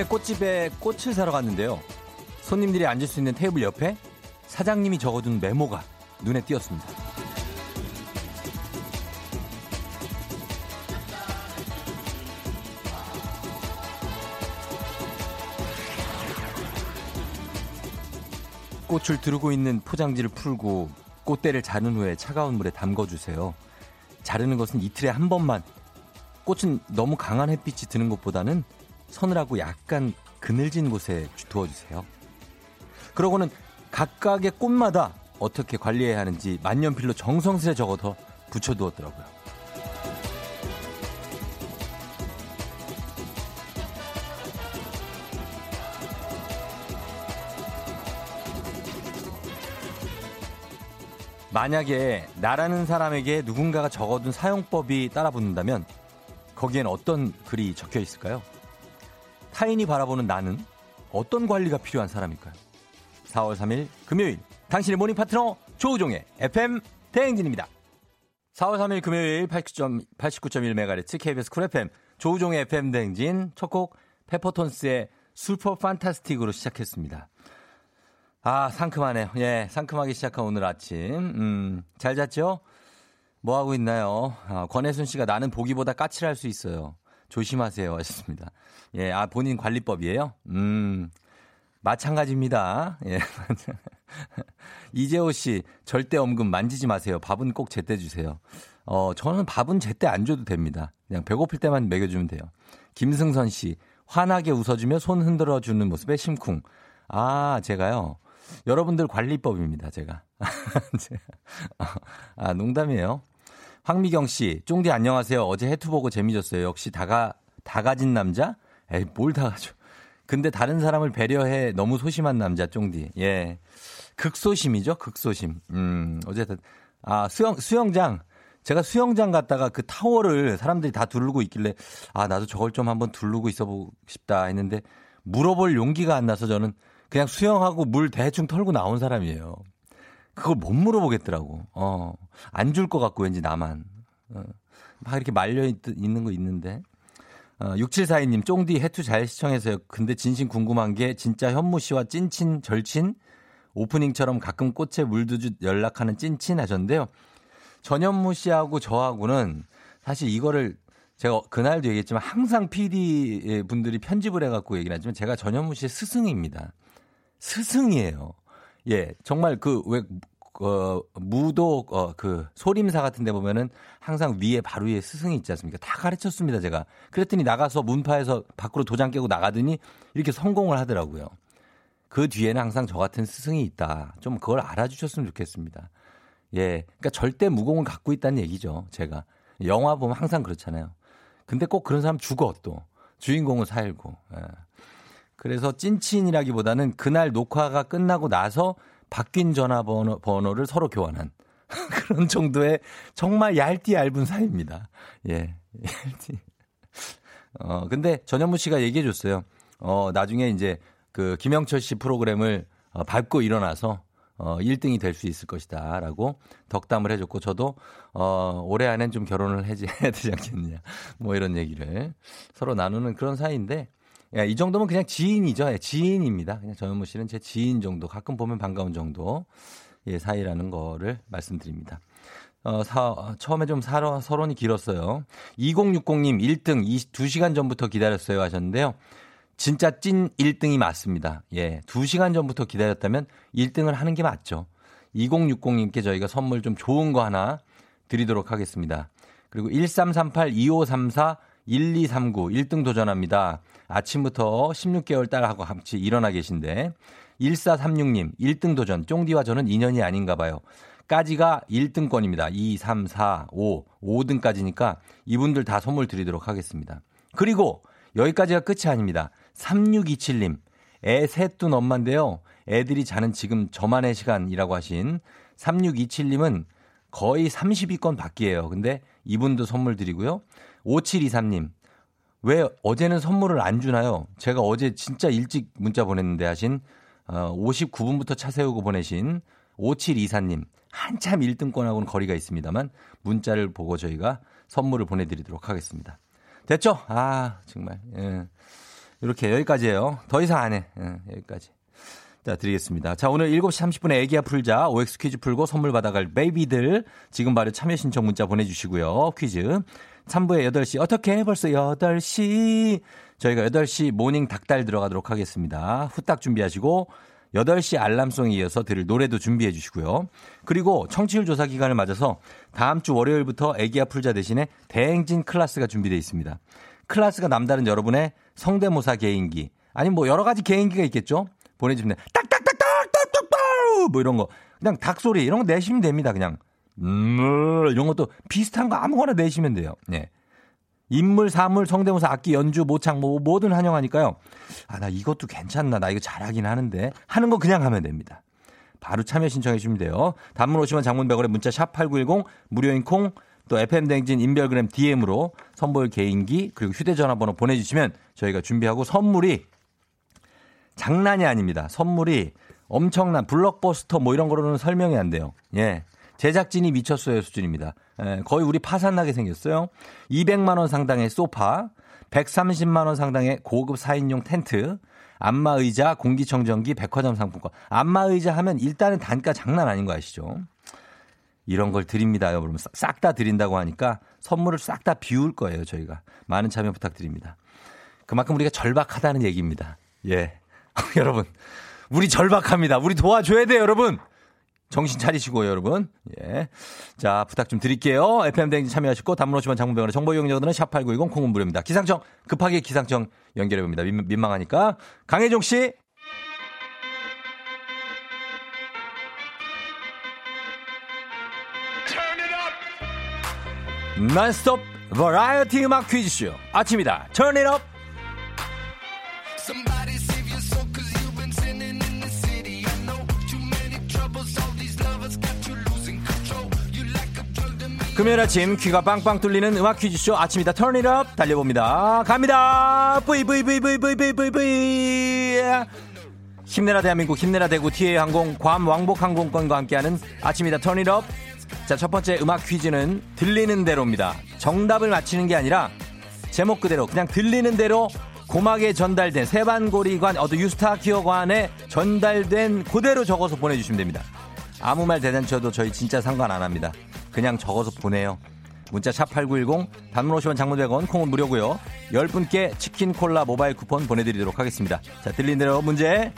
동네 꽃집에 꽃을 사러 갔는데요. 손님들이 앉을 수 있는 테이블 옆에 사장님이 적어둔 메모가 눈에 띄었습니다. 꽃을 두르고 있는 포장지를 풀고 꽃대를 자른 후에 차가운 물에 담궈주세요. 자르는 것은 이틀에 한 번만. 꽃은 너무 강한 햇빛이 드는 것보다는 서늘하고 약간 그늘진 곳에 두어주세요. 그러고는 각각의 꽃마다 어떻게 관리해야 하는지 만년필로 정성스레 적어서 붙여두었더라고요. 만약에 나라는 사람에게 누군가가 적어둔 사용법이 따라 붙는다면 거기엔 어떤 글이 적혀 있을까요? 타인이 바라보는 나는 어떤 관리가 필요한 사람일까요? 4월 3일 금요일 당신의 모닝 파트너 조우종의 FM 대행진입니다. 4월 3일 금요일 89.1MHz KBS 쿨 FM 조우종의 FM 대행진 첫 곡 페퍼톤스의 Super Fantastic으로 시작했습니다. 아, 상큼하네요. 예, 상큼하게 시작한 오늘 아침. 음, 잘 잤죠? 뭐 하고 있나요? 아, 권혜순 씨가 나는 보기보다 까칠할 수 있어요. 조심하세요. 하셨습니다. 예, 아, 본인 관리법이에요? 음, 마찬가지입니다. 예. 이재호 씨, 절대 엄금 만지지 마세요. 밥은 꼭 제때 주세요. 어, 저는 밥은 제때 안 줘도 됩니다. 그냥 배고플 때만 먹여주면 돼요. 김승선 씨, 환하게 웃어주며 손 흔들어 주는 모습에 심쿵. 아, 제가요. 여러분들 관리법입니다, 제가. 아, 농담이에요. 황미경 씨, 쫑디 안녕하세요. 어제 해투 보고 재미졌어요. 역시 다가, 다 가진 남자? 에이, 뭘 다 가져. 근데 다른 사람을 배려해 너무 소심한 남자, 쫑디. 예. 극소심이죠, 극소심. 음, 어쨌든. 아, 수영, 수영장. 제가 수영장 갔다가 그 타워를 사람들이 다 두르고 있길래, 아, 나도 저걸 좀 한번 두르고 있어 보고 싶다 했는데, 물어볼 용기가 안 나서 저는 그냥 수영하고 물 대충 털고 나온 사람이에요. 그걸 못 물어보겠더라고. 어, 안 줄 것 같고 왠지 나만. 어, 막 이렇게 말려 있, 있는 거 있는데. 어, 6742님, 쫑디 해투 잘 시청해서요. 근데 진심 궁금한 게 진짜 현무 씨와 찐친, 절친? 오프닝처럼 가끔 꽃에 물두주 연락하는 찐친 하셨는데요. 전현무 씨하고 저하고는 사실 이거를 제가 그날도 얘기했지만 항상 PD 분들이 편집을 해갖고 얘기를 하지만 제가 전현무 씨의 스승입니다. 스승이에요. 예, 정말 그, 왜, 어, 무도, 어, 그, 소림사 같은 데 보면은 항상 위에 바로 위에 스승이 있지 않습니까? 다 가르쳤습니다, 제가. 그랬더니 나가서 문파에서 밖으로 도장 깨고 나가더니 이렇게 성공을 하더라고요. 그 뒤에는 항상 저 같은 스승이 있다. 좀 그걸 알아주셨으면 좋겠습니다. 예. 그러니까 절대 무공을 갖고 있다는 얘기죠, 제가. 영화 보면 항상 그렇잖아요. 근데 꼭 그런 사람 죽어, 또. 주인공은 살고. 예. 그래서 찐친이라기보다는 그날 녹화가 끝나고 나서 바뀐 전화번호 번호를 서로 교환한 그런 정도의 정말 얇디 얇은 사이입니다. 예. 얇디. 어, 근데 전현무 씨가 얘기해 줬어요. 어, 나중에 이제 그 김영철 씨 프로그램을 어, 밟고 일어나서 어, 1등이 될 수 있을 것이다. 라고 덕담을 해줬고, 저도, 어, 올해 안엔 좀 결혼을 해야 되지 않겠느냐. 뭐 이런 얘기를 서로 나누는 그런 사이인데, 야, 이 정도면 그냥 지인이죠. 예, 지인입니다. 그냥 전현무 씨는 제 지인 정도, 가끔 보면 반가운 정도, 예, 사이라는 거를 말씀드립니다. 어, 사, 처음에 좀 사러, 서론이 길었어요. 2060님 1등 2시간 전부터 기다렸어요 하셨는데요. 진짜 찐 1등이 맞습니다. 예. 2시간 전부터 기다렸다면 1등을 하는 게 맞죠. 2060님께 저희가 선물 좀 좋은 거 하나 드리도록 하겠습니다. 그리고 1338 2534 1239 1등 도전합니다. 아침부터 16개월 딸하고 같이 일어나 계신데 1436님 1등 도전 쫑디와 저는 인연이 아닌가 봐요. 까지가 1등권입니다. 2, 3, 4, 5, 5등까지니까 이분들 다 선물 드리도록 하겠습니다. 그리고 여기까지가 끝이 아닙니다. 3627님 애 셋 둔 엄마인데요. 애들이 자는 지금 저만의 시간이라고 하신 3627님은 거의 30위권 밖이에요. 근데 이분도 선물 드리고요. 5723님 왜 어제는 선물을 안 주나요? 제가 어제 진짜 일찍 문자 보냈는데 하신 어, 59분부터 차 세우고 보내신 5724님 한참 1등권하고는 거리가 있습니다만 문자를 보고 저희가 선물을 보내드리도록 하겠습니다. 됐죠? 아 정말 예. 이렇게 여기까지예요. 더 이상 안 해. 응, 여기까지. 자, 드리겠습니다. 자, 오늘 7시 30분에 애기야 풀자. OX 퀴즈 풀고 선물 받아갈 베이비들. 지금 바로 참여 신청 문자 보내주시고요. 퀴즈. 3부에 8시. 어떻게 벌써 8시. 저희가 8시 morning 닭달 들어가도록 하겠습니다. 후딱 준비하시고 8시 알람송에 이어서 들을 노래도 준비해 주시고요. 그리고 청취율 조사 기간을 맞아서 다음 주 월요일부터 애기야 풀자 대신에 대행진 클래스가 준비되어 있습니다. 클래스가 남다른 여러분의 성대모사 개인기 아니면 뭐 여러 가지 개인기가 있겠죠. 보내주시면 딱딱딱딱딱딱딱 뭐 이런 거 그냥 닭 소리 이런 거 내시면 됩니다. 그냥 음 이런 것도 비슷한 거 아무거나 내시면 돼요. 네. 인물, 사물, 성대모사, 악기, 연주, 모창 뭐 뭐든 환영하니까요. 아 나 이것도 괜찮나 나 이거 잘하긴 하는데 하는 거 그냥 하면 됩니다. 바로 참여 신청해 주시면 돼요. 단문 오시면 장문 100원에 문자 샵 8910 무료인 콩 또 FM 댕진 인별그램 DM으로 선보일 개인기 그리고 휴대전화 번호 보내주시면 저희가 준비하고 선물이 장난이 아닙니다. 선물이 엄청난 블록버스터 뭐 이런 거로는 설명이 안 돼요. 예. 제작진이 미쳤어요 수준입니다. 예, 거의 우리 파산나게 생겼어요. 200만 원 상당의 소파, 130만 원 상당의 고급 4인용 텐트, 안마 의자, 공기청정기, 백화점 상품권. 안마 의자 하면 일단은 단가 장난 아닌 거 아시죠? 이런 걸 드립니다, 여러분. 싹 다 드린다고 하니까 선물을 싹 다 비울 거예요, 저희가. 많은 참여 부탁드립니다. 그만큼 우리가 절박하다는 얘기입니다. 예. 여러분, 우리 절박합니다. 우리 도와줘야 돼요, 여러분. 정신 차리시고요, 여러분. 예. 자, 부탁 좀 드릴게요. FM대행 참여하시고, 단문호시만 장문병원의 정보 이용료들은 샵8910 콩은 무료입니다. 기상청, 급하게 기상청 연결해봅니다. 민, 망하니까 강혜종 씨. 난스톱 버라이어티 음악 퀴즈쇼. 아침이다. Turn it up. 금요일 아침 귀가 빵빵 뚫리는 음악 퀴즈쇼 아침이다. 턴잇업 달려봅니다. 갑니다. 뿌이 뿌이 뿌이 뿌이 뿌이 뿌이 뿌이 뿌이. 힘내라 대한민국 힘내라 대구. TA 항공 괌 왕복 항공권과 함께하는 아침이다. 턴잇업 자 첫 번째 음악 퀴즈는 들리는 대로입니다. 정답을 맞히는 게 아니라 제목 그대로 그냥 들리는 대로 고막에 전달된 세반고리관 어떤 유스타키어관에 전달된 그대로 적어서 보내주시면 됩니다. 아무 말 대잔쳐도 저희 진짜 상관 안 합니다 그냥 적어서 보내요. 문자 샵 8910 단문 50원 장문 100원 콩은 무료고요. 10분께 치킨 콜라 모바일 쿠폰 보내드리도록 하겠습니다. 자 들린 대로 문제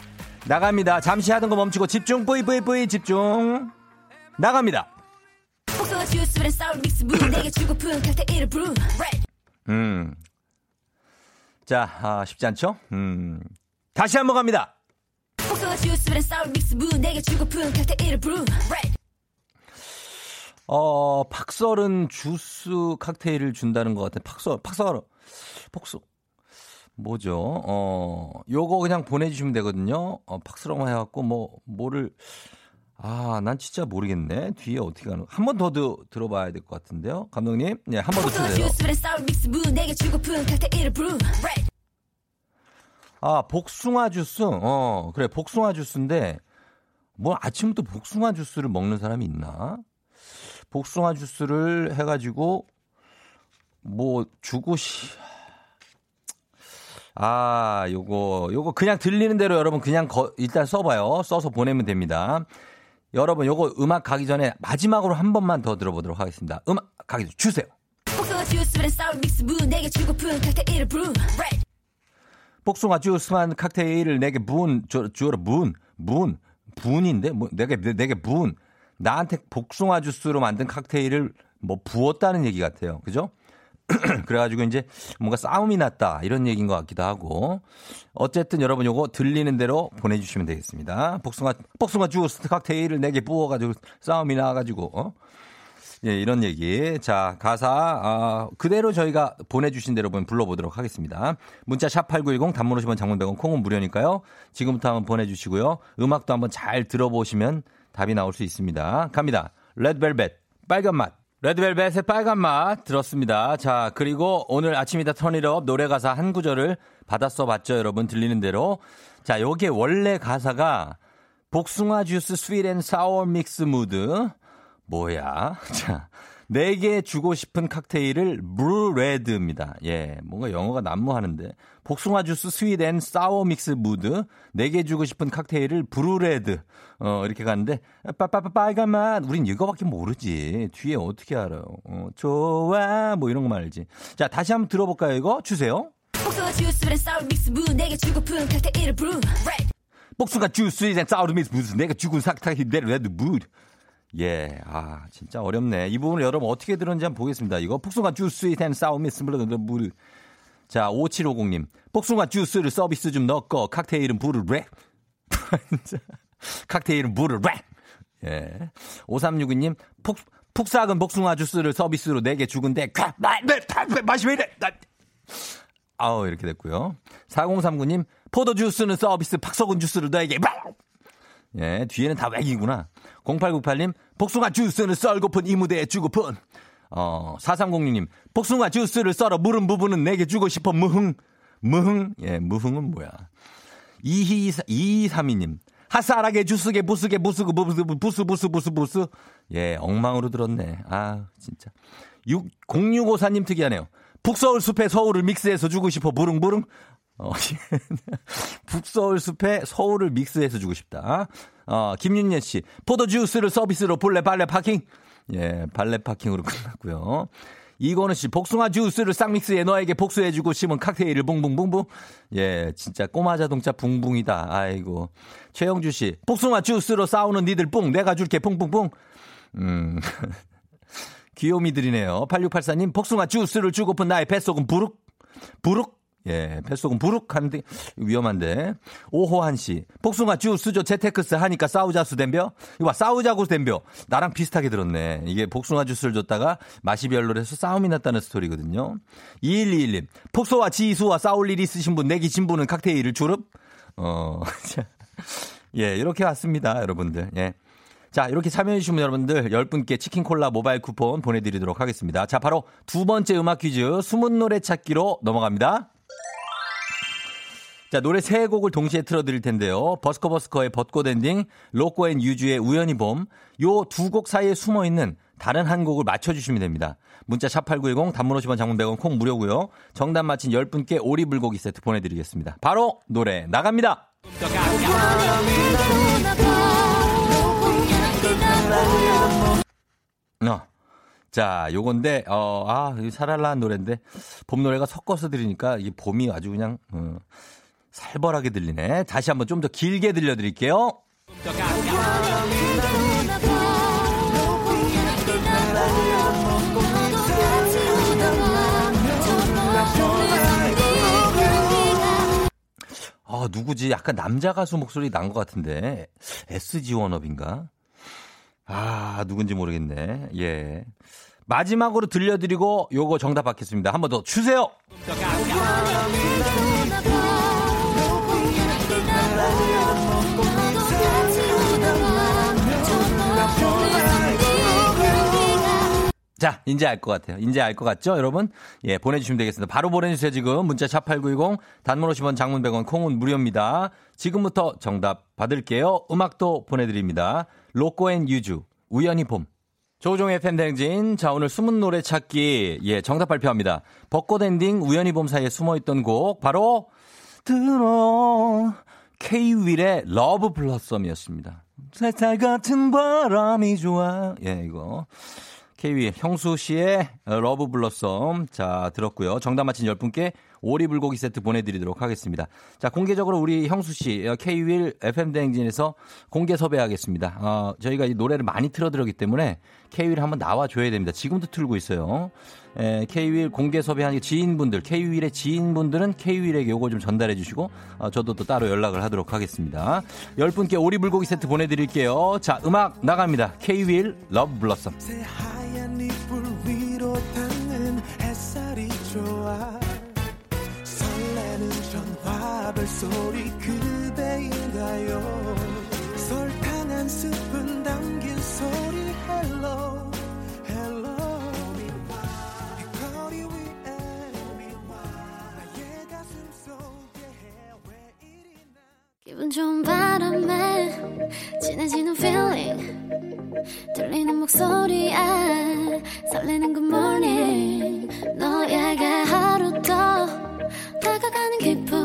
나갑니다. 잠시 하던 거 멈추고 집중 뿌이 뿌이 뿌이 집중 나갑니다. 음. 자, 아, 쉽지 않죠? 음. 다시 한번 갑니다. 어, 박설은 주스 칵테일을 준다는 것 같아요. 박설, 박설, 복수. 뭐죠? 어, 요거 그냥 보내주시면 되거든요. 어, 박스라고 해갖고, 뭐, 뭐를, 아, 난 진짜 모르겠네. 뒤에 어떻게 가는, 한 번 더 들어봐야 될 것 같은데요. 감독님, 네, 한 번 더 주세요. 아, 복숭아 주스? 어, 그래, 복숭아 주스인데, 뭐 아침부터 복숭아 주스를 먹는 사람이 있나? 복숭아 주스를 해가지고 뭐 주고 시. 아, 요거, 요거 그냥 들리는 대로 여러분 그냥 거, 일단 써봐요. 써서 보내면 됩니다. 여러분 요거 음악 가기 전에 마지막으로 한 번만 더 들어보도록 하겠습니다. 음악 가기 전 주세요. 복숭아 주스만 칵테일을 내게 부은 주어라 부은 부은 부은인데 뭐 내게 내게 부은 나한테 복숭아 주스로 만든 칵테일을 뭐 부었다는 얘기 같아요. 그죠? 그래가지고 이제 뭔가 싸움이 났다 이런 얘기인 것 같기도 하고 어쨌든 여러분 요거 들리는 대로 보내주시면 되겠습니다. 복숭아 복숭아 주스 칵테일을 내게 부어가지고 싸움이 나가지고 어? 예 이런 얘기 자 가사 아, 그대로 저희가 보내주신 대로 불러보도록 하겠습니다. 문자 샵 #8910 단문 50원 장문 100원 콩은 무료니까요. 지금부터 한번 보내주시고요. 음악도 한번 잘 들어보시면 답이 나올 수 있습니다. 갑니다. 레드벨벳 빨간 맛. 레드벨벳의 빨간 맛 들었습니다. 자, 그리고 오늘 아침이다 Turn It Up 노래 가사 한 구절을 받아 써봤죠, 여러분. 들리는 대로. 자, 요게 원래 가사가 복숭아 주스 sweet and sour mix mood. 뭐야? 자, 내게 주고 싶은 칵테일을 blue red입니다. 예, 뭔가 영어가 난무하는데. 복숭아 주스 sweet and sour mix mood. 내게 주고 싶은 칵테일을 blue red. 어, 이렇게 가는데, 빠빠빠 빨간 맛. 우린 이거밖에 모르지. 뒤에 어떻게 알아요? 어, 좋아. 뭐 이런 거만 알지. 자, 다시 한번 들어볼까요, 이거? 주세요. 복숭아 주스 and sour mix mood. 내게 주고픈 칵테일을 blue red. 복숭아 주스 and sour mix mood. 내가 주고 칵테일을 red mood. 예, 아, 진짜 어렵네. 이 부분을 여러분 어떻게 들었는지 한번 보겠습니다. 이거 복숭아 주스 이텐 싸움이 스물러 물. 자, 5750님. 복숭아 주스를 서비스 좀 넣고 칵테일은 불을 랩. 칵테일은 불을 랩. 예. 5362님. 폭, 푹삭은 복숭아 주스를 서비스로 4개 주근데, 콱, 마, 마, 맛이 왜 이래? 나. 아우, 이렇게 됐고요. 4039님. 포도 주스는 서비스, 팍석은 주스를 너에게, 예, 뒤에는 다 외기구나. 0898님, 복숭아 주스는 썰고픈 이 무대에 주고픈. 어, 4306님, 복숭아 주스를 썰어 물은 부분은 내게 주고 싶어, 무흥. 무흥? 예, 무흥은 뭐야. 2232님, 핫살하게 주스게 부스게 부스고 부스 부스 부스 부스 부스. 예, 엉망으로 들었네. 아, 진짜. 6, 0654님 특이하네요. 북서울 숲에 서울을 믹스해서 주고 싶어, 부릉부릉. 어, 북서울 숲에 서울을 믹스해서 주고 싶다. 어, 김윤예 씨. 포도 주스를 서비스로 볼래 발레 파킹. 예, 발레 파킹으로 끝났고요. 이건우 씨, 복숭아 주스를 쌍믹스해 너에게 복수해주고 심은 칵테일을 붕붕붕붕. 예, 진짜 꼬마 자동차 붕붕이다. 아이고. 최영주 씨, 복숭아 주스로 싸우는 니들 뿡, 내가 줄게 뿡뿡뿡. 음. 귀요미들이네요. 8684님, 복숭아 주스를 주고픈 나의 뱃속은 부룩, 부룩, 예, 뱃속은 부룩한데 위험한데. 오호한 씨. 복숭아 주스죠. 재테크스 하니까 싸우자수 댐벼. 이거 봐, 싸우자고 댐벼. 나랑 비슷하게 들었네. 이게 복숭아 주스를 줬다가 맛이 별로라서 싸움이 났다는 스토리거든요. 2121님. 폭소와 지수와 싸울 일 있으신 분 내기 진부는 칵테일을 주릅? 어, 예, 이렇게 왔습니다, 여러분들. 예. 자, 이렇게 참여해주시면 여러분들 10분께 치킨 콜라 모바일 쿠폰 보내드리도록 하겠습니다. 자, 바로 두 번째 음악 퀴즈 숨은 노래 찾기로 넘어갑니다. 자, 노래 세 곡을 동시에 틀어드릴 텐데요. 버스커버스커의 벚꽃 엔딩, 로꼬 and 유주의 우연히 봄, 요 두 곡 사이에 숨어 있는 다른 한 곡을 맞춰주시면 됩니다. 문자 샵8910 단문 50원 장문 100원 콩 무료고요. 정답 맞힌 10분께 오리불고기 세트 보내드리겠습니다. 바로 노래 나갑니다. 어. 자, 요건데, 어, 아, 살랄라한 노래인데, 봄 노래가 섞어서 들으니까 이 봄이 아주 그냥, 어, 살벌하게 들리네. 다시 한번 좀 더 길게 들려드릴게요. 아, 누구지? 약간 남자 가수 목소리 난 것 같은데. SG 원업인가? 아, 누군지 모르겠네. 예. 마지막으로 들려드리고 요거 정답 받겠습니다. 한 번 더 주세요! 자, 이제 알 것 같아요. 이제 알 것 같죠, 여러분? 예, 보내주시면 되겠습니다. 바로 보내주세요, 지금. 문자 샵8910, 단문 50원, 장문 100원, 콩은 무료입니다. 지금부터 정답 받을게요. 음악도 보내드립니다. 로꼬 and 유주, 우연히 봄. 조우종의 FM대행진. 자, 오늘 숨은 노래 찾기. 예, 정답 발표합니다. 벚꽃 엔딩, 우연히 봄 사이에 숨어있던 곡, 바로, 들어, K-윌의 Love Blossom이었습니다. 살살 같은 바람이 좋아. 예, 이거. K-윌 형수 씨의 Love Blossom 자 들었고요. 정답 맞힌 10분께 오리 불고기 세트 보내드리도록 하겠습니다. 자 공개적으로 우리 형수 씨 K-윌 FM 대행진에서 공개 섭외하겠습니다. 어, 저희가 이 노래를 많이 틀어드렸기 때문에 K-윌 한번 나와줘야 됩니다. 지금도 틀고 있어요. 에, K-윌 공개 섭외한 지인분들 K-윌의 지인분들은 K-윌에게 요거 좀 전달해 주시고 어, 저도 또 따로 연락을 하도록 하겠습니다. 10분께 오리 불고기 세트 보내드릴게요. 자 음악 나갑니다. K-윌 Love Blossom. 소리 그대인가요? 설탕 한 스푼 담긴 소리 hello hello 거리 위에 나의 가슴 속에 왜 이리 나. 기분 좋은 바람에 진해지는 feeling 들리는 목소리에 설레는 good morning. 너에게 하루 더 다가가는 기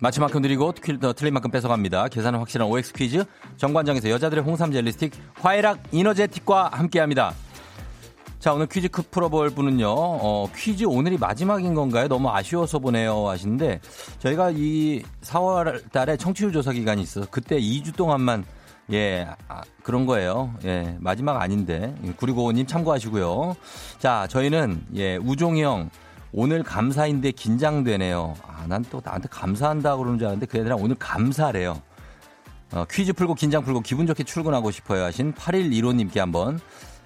마치 만큼 드리고 퀴- 더 틀린 만큼 뺏어갑니다. 계산은 확실한 OX 퀴즈. 정관장에서 여자들의 홍삼 젤리 스틱 화해락 이너제틱과 함께합니다. 자, 오늘 퀴즈 크 풀어볼 분은요, 어, 퀴즈 오늘이 마지막인 건가요? 너무 아쉬워서 보내요 하시는데, 저희가 이 4월 달에 청취율 조사 기간이 있어서 그때 2주 동안만, 예, 아, 그런 거예요. 예, 마지막 아닌데. 9655님 참고하시고요. 자, 저희는, 예, 우종이 형, 오늘 감사인데 긴장되네요. 아, 난 또 나한테 감사한다고 그러는 줄 알았는데 그 애들은 오늘 감사래요. 어, 퀴즈 풀고 긴장 풀고 기분 좋게 출근하고 싶어요 하신 8115님께 한번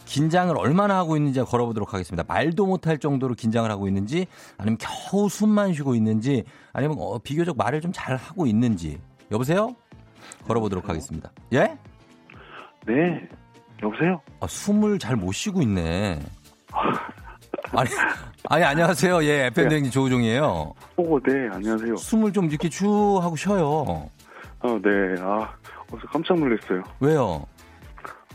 긴장을 얼마나 하고 있는지 걸어보도록 하겠습니다. 말도 못할 정도로 긴장을 하고 있는지 아니면 겨우 숨만 쉬고 있는지 아니면 어, 비교적 말을 좀 잘 하고 있는지 여보세요? 걸어보도록 하겠습니다. 예? 네, 여보세요? 아, 숨을 잘 못 쉬고 있네. 아니, 아니 안녕하세요. 예, FM 대행진 조우종이에요. 오, 네, 안녕하세요. 숨을 좀 이렇게 쭉 하고 쉬어요. 아, 네, 아, 어서 깜짝 놀랐어요. 왜요?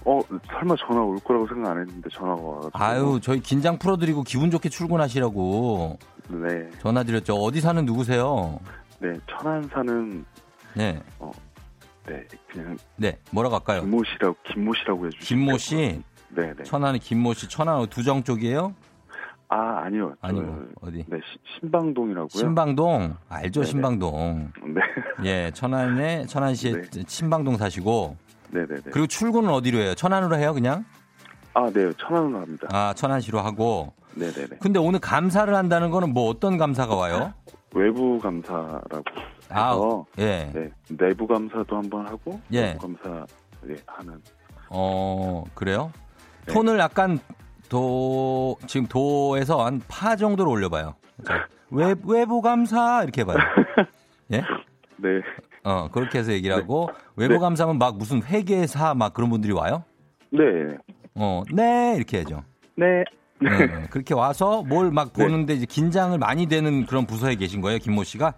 어, 설마 전화 올 거라고 생각 안 했는데 전화가 와가지고. 아유, 저희 긴장 풀어드리고 기분 좋게 출근하시라고 네, 전화 드렸죠. 어디 사는 누구세요? 네, 천안 사는, 네, 네, 그냥 네, 뭐라고 할까요? 김모 씨라고, 김모 씨라고 해주시면. 김모 씨, 같아요. 네, 네. 천안의 김모 씨, 천안 두정 쪽이에요? 아, 아니요. 저, 아니고 어디? 네, 시- 신방동이라고요. 신방동 알죠? 네네. 신방동. 네, 예, 천안에 천안시에 신방동 사시고 네, 네, 네. 그리고 출근은 어디로 해요? 천안으로 해요, 그냥? 아, 네, 천안으로 합니다. 아, 천안시로 하고. 네, 네, 네. 근데 오늘 감사를 한다는 거는 뭐 어떤 감사가 와요? 외부 감사라고 아, 해서, 예. 네, 내부 감사도 한번 하고, 예. 감사, 네, 하는. 어, 그래요? 네. 톤을 약간 도, 지금 도에서 한 파 정도로 올려봐요. 자, 외, 외부 감사, 이렇게 해봐요. 예? 네, 어, 그렇게 해서 얘기를 하고, 외부 네. 감사면 막 무슨 회계사 막 그런 분들이 와요? 네, 어, 네, 이렇게 해야죠. 네. 네, 네. 그렇게 와서 뭘막 네. 보는데 이제 긴장을 많이 되는 그런 부서에 계신 거예요, 김모 씨가?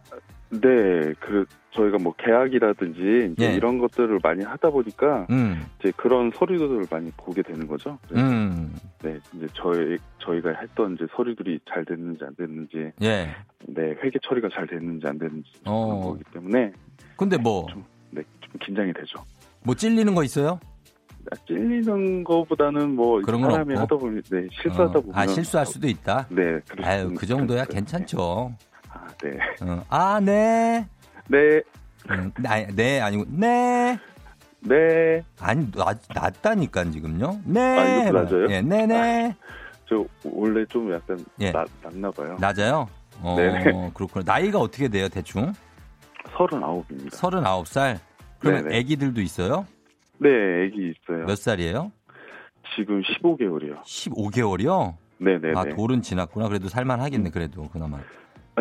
네, 그 저희가 뭐 계약이라든지 예. 이런 것들을 많이 하다 보니까 음, 이제 그런 서류들을 많이 보게 되는 거죠. 그래서 음, 네, 이제 저희 저희가 했던 이제 서류들이 잘 됐는지 안 됐는지, 예. 네 회계 처리가 잘 됐는지 안 됐는지 그런 어. 거기 때문에 근데 뭐, 네, 좀 긴장이 되죠. 뭐 찔리는 거 있어요? 아, 찔리는 거보다는 뭐 그런 건 사람이 없고? 하다 보면 네 실수하다 어, 보면 아, 실수할 수도 있다? 네, 아유, 수- 그 정도야 그- 괜찮죠. 아, 네, 어, 아, 네. 네, 음, 나, 네, 아니고, 네. 네. 아니, 나, 낫다니까, 지금요? 네. 아, 이것도 낮아요? 예, 네네. 저 원래 좀 약간 예. 낮, 낮나 봐요. 낮아요? 어, 네네. 그렇구나. 나이가 어떻게 돼요, 대충? 서른아홉입니다. 39살? 그러면 네네. 애기들도 있어요? 네, 애기 있어요. 몇 살이에요? 지금 15개월이요. 15개월이요? 네네네. 아, 돌은 지났구나. 그래도 살만하겠네, 그래도, 그나마.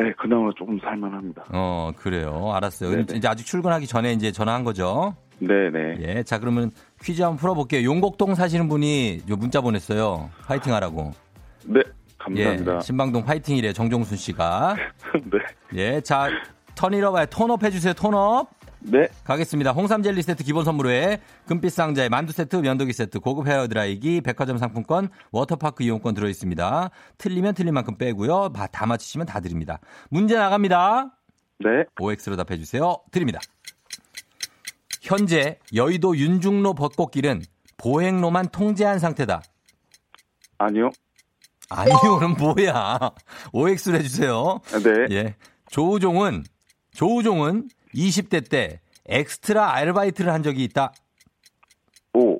네, 그나마 조금 살만합니다. 어, 그래요. 알았어요. 네네. 이제 아직 출근하기 전에 이제 전화한 거죠? 네네. 예. 자, 그러면 퀴즈 한번 풀어볼게요. 용곡동 사시는 분이 요 문자 보냈어요. 파이팅 하라고. 네, 감사합니다. 예. 신방동 파이팅이래, 정종순 씨가. 네. 예. 자, 턴이러봐요. 톤업 해주세요, 톤업. 네, 가겠습니다. 홍삼 젤리 세트 기본 선물에 금빛 상자에 만두 세트, 면도기 세트, 고급 헤어 드라이기, 백화점 상품권, 워터파크 이용권 들어 있습니다. 틀리면 틀린 만큼 빼고요. 다, 다 맞히시면 다 드립니다. 문제 나갑니다. 네. OX로 답해 주세요. 드립니다. 현재 여의도 윤중로 벚꽃길은 보행로만 통제한 상태다. 아니요. 아니요는 뭐야? OX로 해주세요. 네. 예. 조우종은 조우종은 20대 때 엑스트라 아르바이트를 한 적이 있다. 오.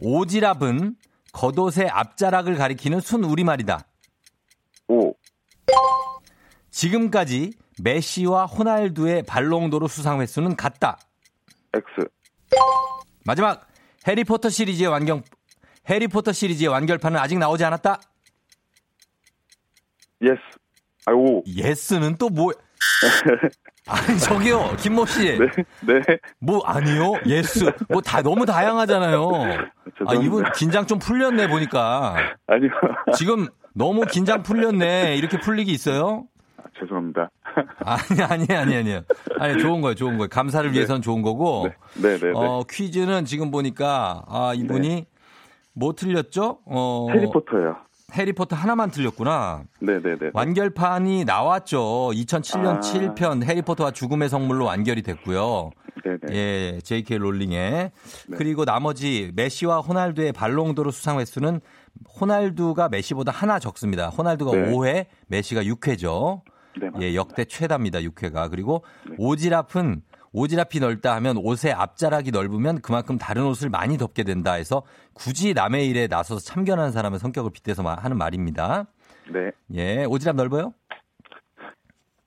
오지랖은 겉옷의 앞자락을 가리키는 순 우리말이다. 오. 지금까지 메시와 호날두의 발롱도르 수상 횟수는 같다. X. 마지막 해리포터 시리즈의 완경 해리포터 시리즈의 완결판은 아직 나오지 않았다. Yes. 아이고. Yes는 또 뭐? 아니 저기요 김모 씨. 네. 네. 뭐 아니요 yes 뭐 다 너무 다양하잖아요. 아. 이분 긴장 좀 풀렸네 보니까 아니요. 지금 너무 긴장 풀렸네 이렇게 풀리기 있어요? 죄송합니다. 아니 아니 아니 아니요 아니 좋은 거예요 좋은 거예요 감사를 위해서는 좋은 거고 네, 네, 네. 어 퀴즈는 지금 보니까 아 이분이 뭐 틀렸죠? 어 해리포터예요. 해리포터 하나만 틀렸구나. 네, 네, 네. 완결판이 나왔죠. 2007년 아. 7편 해리포터와 죽음의 성물로 완결이 됐고요. 네, 네. 예, J.K. 롤링의. 네. 그리고 나머지 메시와 호날두의 발롱도르 수상 횟수는 호날두가 메시보다 하나 적습니다. 호날두가 네. 5회, 메시가 6회죠. 네. 예, 역대 최다입니다. 6회가. 그리고 오지랖은 오지랖이 넓다 하면 옷의 앞자락이 넓으면 그만큼 다른 옷을 많이 덮게 된다 해서 굳이 남의 일에 나서서 참견하는 사람의 성격을 빗대서 마- 하는 말입니다. 네. 예, 오지랖 넓어요?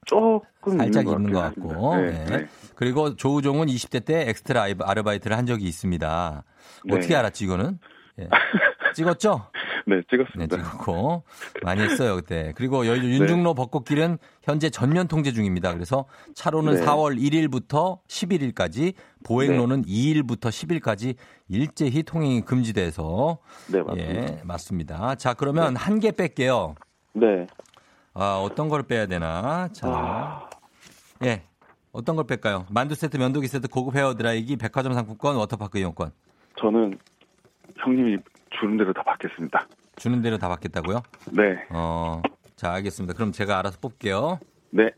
조금 살짝 있는 있는 것 같고. 네, 예. 네. 그리고 조우종은 20대 때 엑스트라 아르바이트를 한 적이 있습니다. 네. 어떻게 알았지 이거는? 예. 찍었죠? 네, 네, 찍었습니다. 찍었고 많이 했어요 그때. 그리고 여- 윤중로 벚꽃길은 현재 전면 통제 중입니다. 그래서 차로는 네. 4월 1일부터 11일까지, 보행로는 2일부터 10일까지 일제히 통행이 금지돼서 네, 맞습니다. 예, 맞습니다. 자, 그러면 한 개 뺄게요. 네. 아, 어떤 걸 빼야 되나? 자. 아, 예. 어떤 걸 뺄까요? 만두 세트, 면도기 세트, 고급 헤어 드라이기, 백화점 상품권, 워터파크 이용권. 저는 형님이 주는 대로 다 받겠습니다. 주는 대로 다 받겠다고요? 네. 어, 자, 알겠습니다. 그럼 제가 알아서 뽑게요. 네.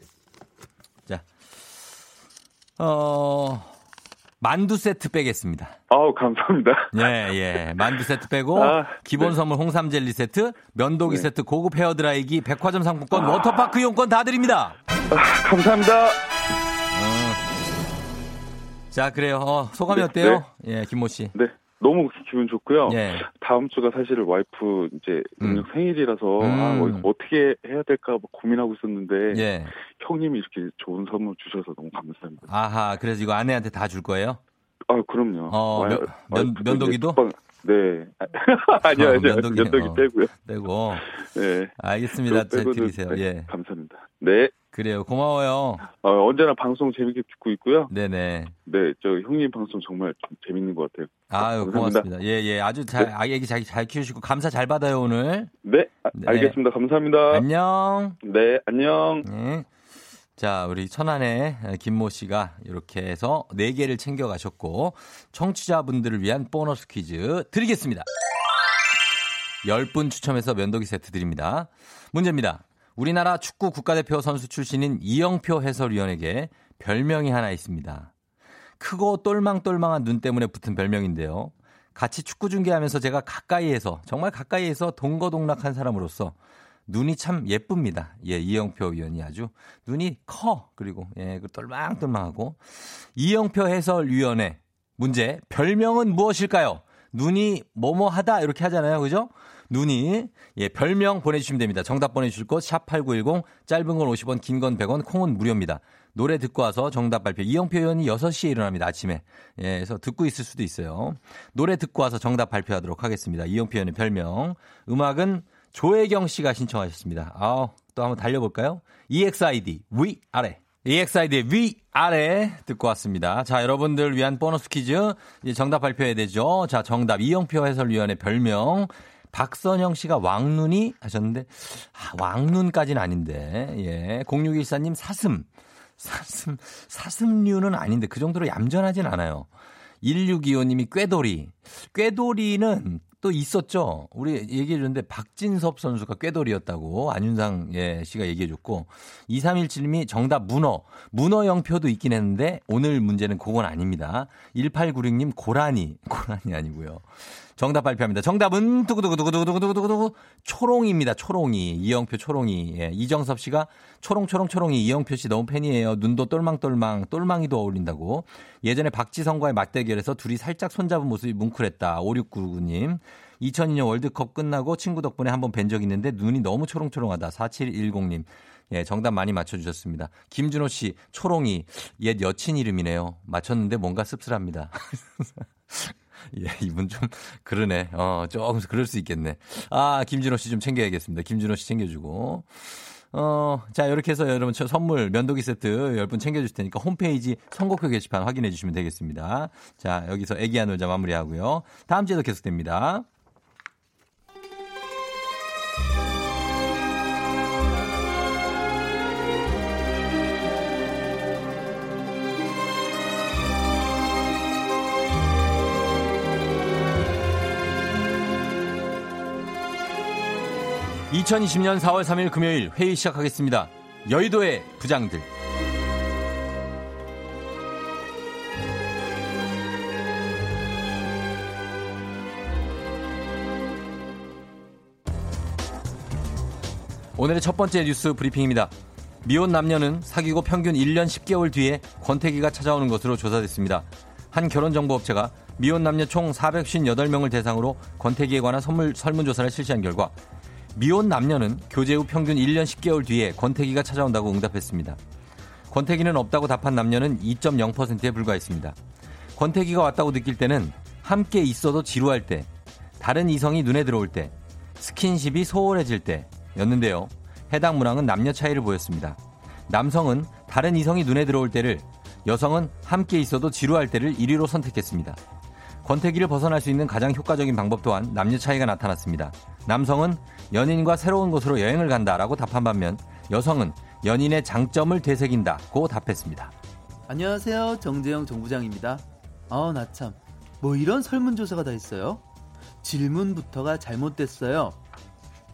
자, 어, 만두 세트 빼겠습니다. 아우, 감사합니다. 예, 예. 만두 세트 빼고, 아, 기본 네. 선물 홍삼 젤리 세트, 면도기 네. 세트, 고급 헤어 드라이기, 백화점 상품권, 워터파크 이용권 다 드립니다. 아, 감사합니다. 자, 그래요. 어, 소감이 네, 어때요? 예, 김모 씨. 네. 너무 기분 좋고요. 예. 다음 주가 사실 와이프 이제 능력 생일이라서 음. 아, 뭐 어떻게 해야 될까 뭐 고민하고 있었는데 예. 형님이 이렇게 좋은 선물 주셔서 너무 감사합니다. 아하, 그래서 이거 아내한테 다 줄 거예요? 아, 그럼요. 어, 와이- 면- 면- 면도기도? 네. 아니요, 어, 아니요. 면도기, 면도기, 어. 빼고요. 빼고. 네. 알겠습니다. 잘 드리세요. 네, 예. 감사합니다. 네. 그래요. 고마워요. 어, 언제나 방송 재밌게 듣고 있고요. 네네. 네, 저 형님 방송 정말 좀 재밌는 것 같아요. 아유, 감사합니다. 고맙습니다. 예, 예. 아주 잘, 아, 애기 잘, 잘 키우시고 감사 잘 받아요, 오늘. 네, 아, 네. 알겠습니다. 감사합니다. 안녕. 네, 안녕. 네. 자, 우리 천안의 김모 씨가 이렇게 해서 네개를 챙겨 가셨고, 청취자분들을 위한 보너스 퀴즈 드리겠습니다. 10분 추첨해서 면도기 세트 드립니다. 문제입니다. 우리나라 축구 국가대표 선수 출신인 이영표 해설위원에게 별명이 하나 있습니다. 크고 똘망똘망한 눈 때문에 붙은 별명인데요. 같이 축구 중계하면서 제가 가까이에서 정말 가까이에서 동거동락한 사람으로서 눈이 참 예쁩니다. 예, 이영표 위원이 아주 눈이 커 그리고 예, 그 똘망똘망하고 이영표 해설위원의 문제 별명은 무엇일까요? 눈이 뭐뭐하다 이렇게 하잖아요, 그죠? 눈이 예 별명 보내 주시면 됩니다. 정답 보내 주실 곳 샵8910 짧은 건 50원, 긴 건 100원, 콩은 무료입니다. 노래 듣고 와서 정답 발표. 이영표 의원이 6시에 일어납니다. 아침에. 예, 그래서 듣고 있을 수도 있어요. 노래 듣고 와서 정답 발표하도록 하겠습니다. 이영표 의원의 별명. 음악은 조혜경 씨가 신청하셨습니다. 아, 또 한번 달려볼까요? EXID 위 아래. EXID의 위 아래 듣고 왔습니다. 자, 여러분들 위한 보너스 퀴즈 이제 정답 발표해야 되죠. 자, 정답 이영표 해설위원의 별명. 박선영 씨가 왕눈이 하셨는데 아, 왕눈까지는 아닌데 예 0614님 사슴 사슴 사슴류는 아닌데 그 정도로 얌전하진 않아요 1625님이 꾀돌이 꾀돌이는 또 있었죠. 우리 얘기해 줬는데 박진섭 선수가 꾀돌이였다고 안윤상 예 씨가 얘기해 줬고 2317님이 정답 문어. 문어 영표도 있긴 했는데 오늘 문제는 그건 아닙니다. 1896님 고라니. 고라니 아니고요 정답 발표합니다. 정답은 두구두구두구두구두구두구 초롱입니다. 초롱이 이영표 초롱이 예, 이정섭 씨가 초롱초롱 초롱이 이영표 씨 너무 팬이에요. 눈도 똘망똘망 똘망이도 어울린다고 예전에 박지성과의 맞대결에서 둘이 살짝 손잡은 모습이 뭉클했다. 5699님 2002년 월드컵 끝나고 친구 덕분에 한번 뵌 적 있는데 눈이 너무 초롱초롱하다. 4710님 예, 정답 많이 맞춰주셨습니다. 김준호 씨, 초롱이, 옛 여친 이름이네요. 맞췄는데 뭔가 씁쓸합니다. 예, 이분 좀, 그러네. 어, 조금 그럴 수 있겠네. 아, 김준호 씨 좀 챙겨야겠습니다. 김준호 씨 챙겨주고. 어, 자, 이렇게 해서 여러분 선물 면도기 세트 10분 챙겨줄 테니까 홈페이지 선곡표 게시판 확인해 주시면 되겠습니다. 자, 여기서 애기야 놀자 마무리하고요. 다음 주에도 계속됩니다. 2020년 4월 3일 금요일 회의 시작하겠습니다. 여의도의 부장들. 오늘의 첫 번째 뉴스 브리핑입니다. 미혼 남녀는 사귀고 평균 1년 10개월 뒤에 권태기가 찾아오는 것으로 조사됐습니다. 한 결혼정보업체가 미혼 남녀 총 458명을 대상으로 권태기에 관한 선물, 설문조사를 실시한 결과 미혼 남녀는 교제 후 평균 1년 10개월 뒤에 권태기가 찾아온다고 응답했습니다. 권태기는 없다고 답한 남녀는 2.0%에 불과했습니다. 권태기가 왔다고 느낄 때는 함께 있어도 지루할 때, 다른 이성이 눈에 들어올 때, 스킨십이 소홀해질 때였는데요. 해당 문항은 남녀 차이를 보였습니다. 남성은 다른 이성이 눈에 들어올 때를, 여성은 함께 있어도 지루할 때를 1위로 선택했습니다. 권태기를 벗어날 수 있는 가장 효과적인 방법 또한 남녀 차이가 나타났습니다. 남성은 연인과 새로운 곳으로 여행을 간다라고 답한 반면 여성은 연인의 장점을 되새긴다고 답했습니다. 안녕하세요. 정재영 정부장입니다. 아, 나 참. 뭐 이런 설문조사가 다 있어요? 질문부터가 잘못됐어요.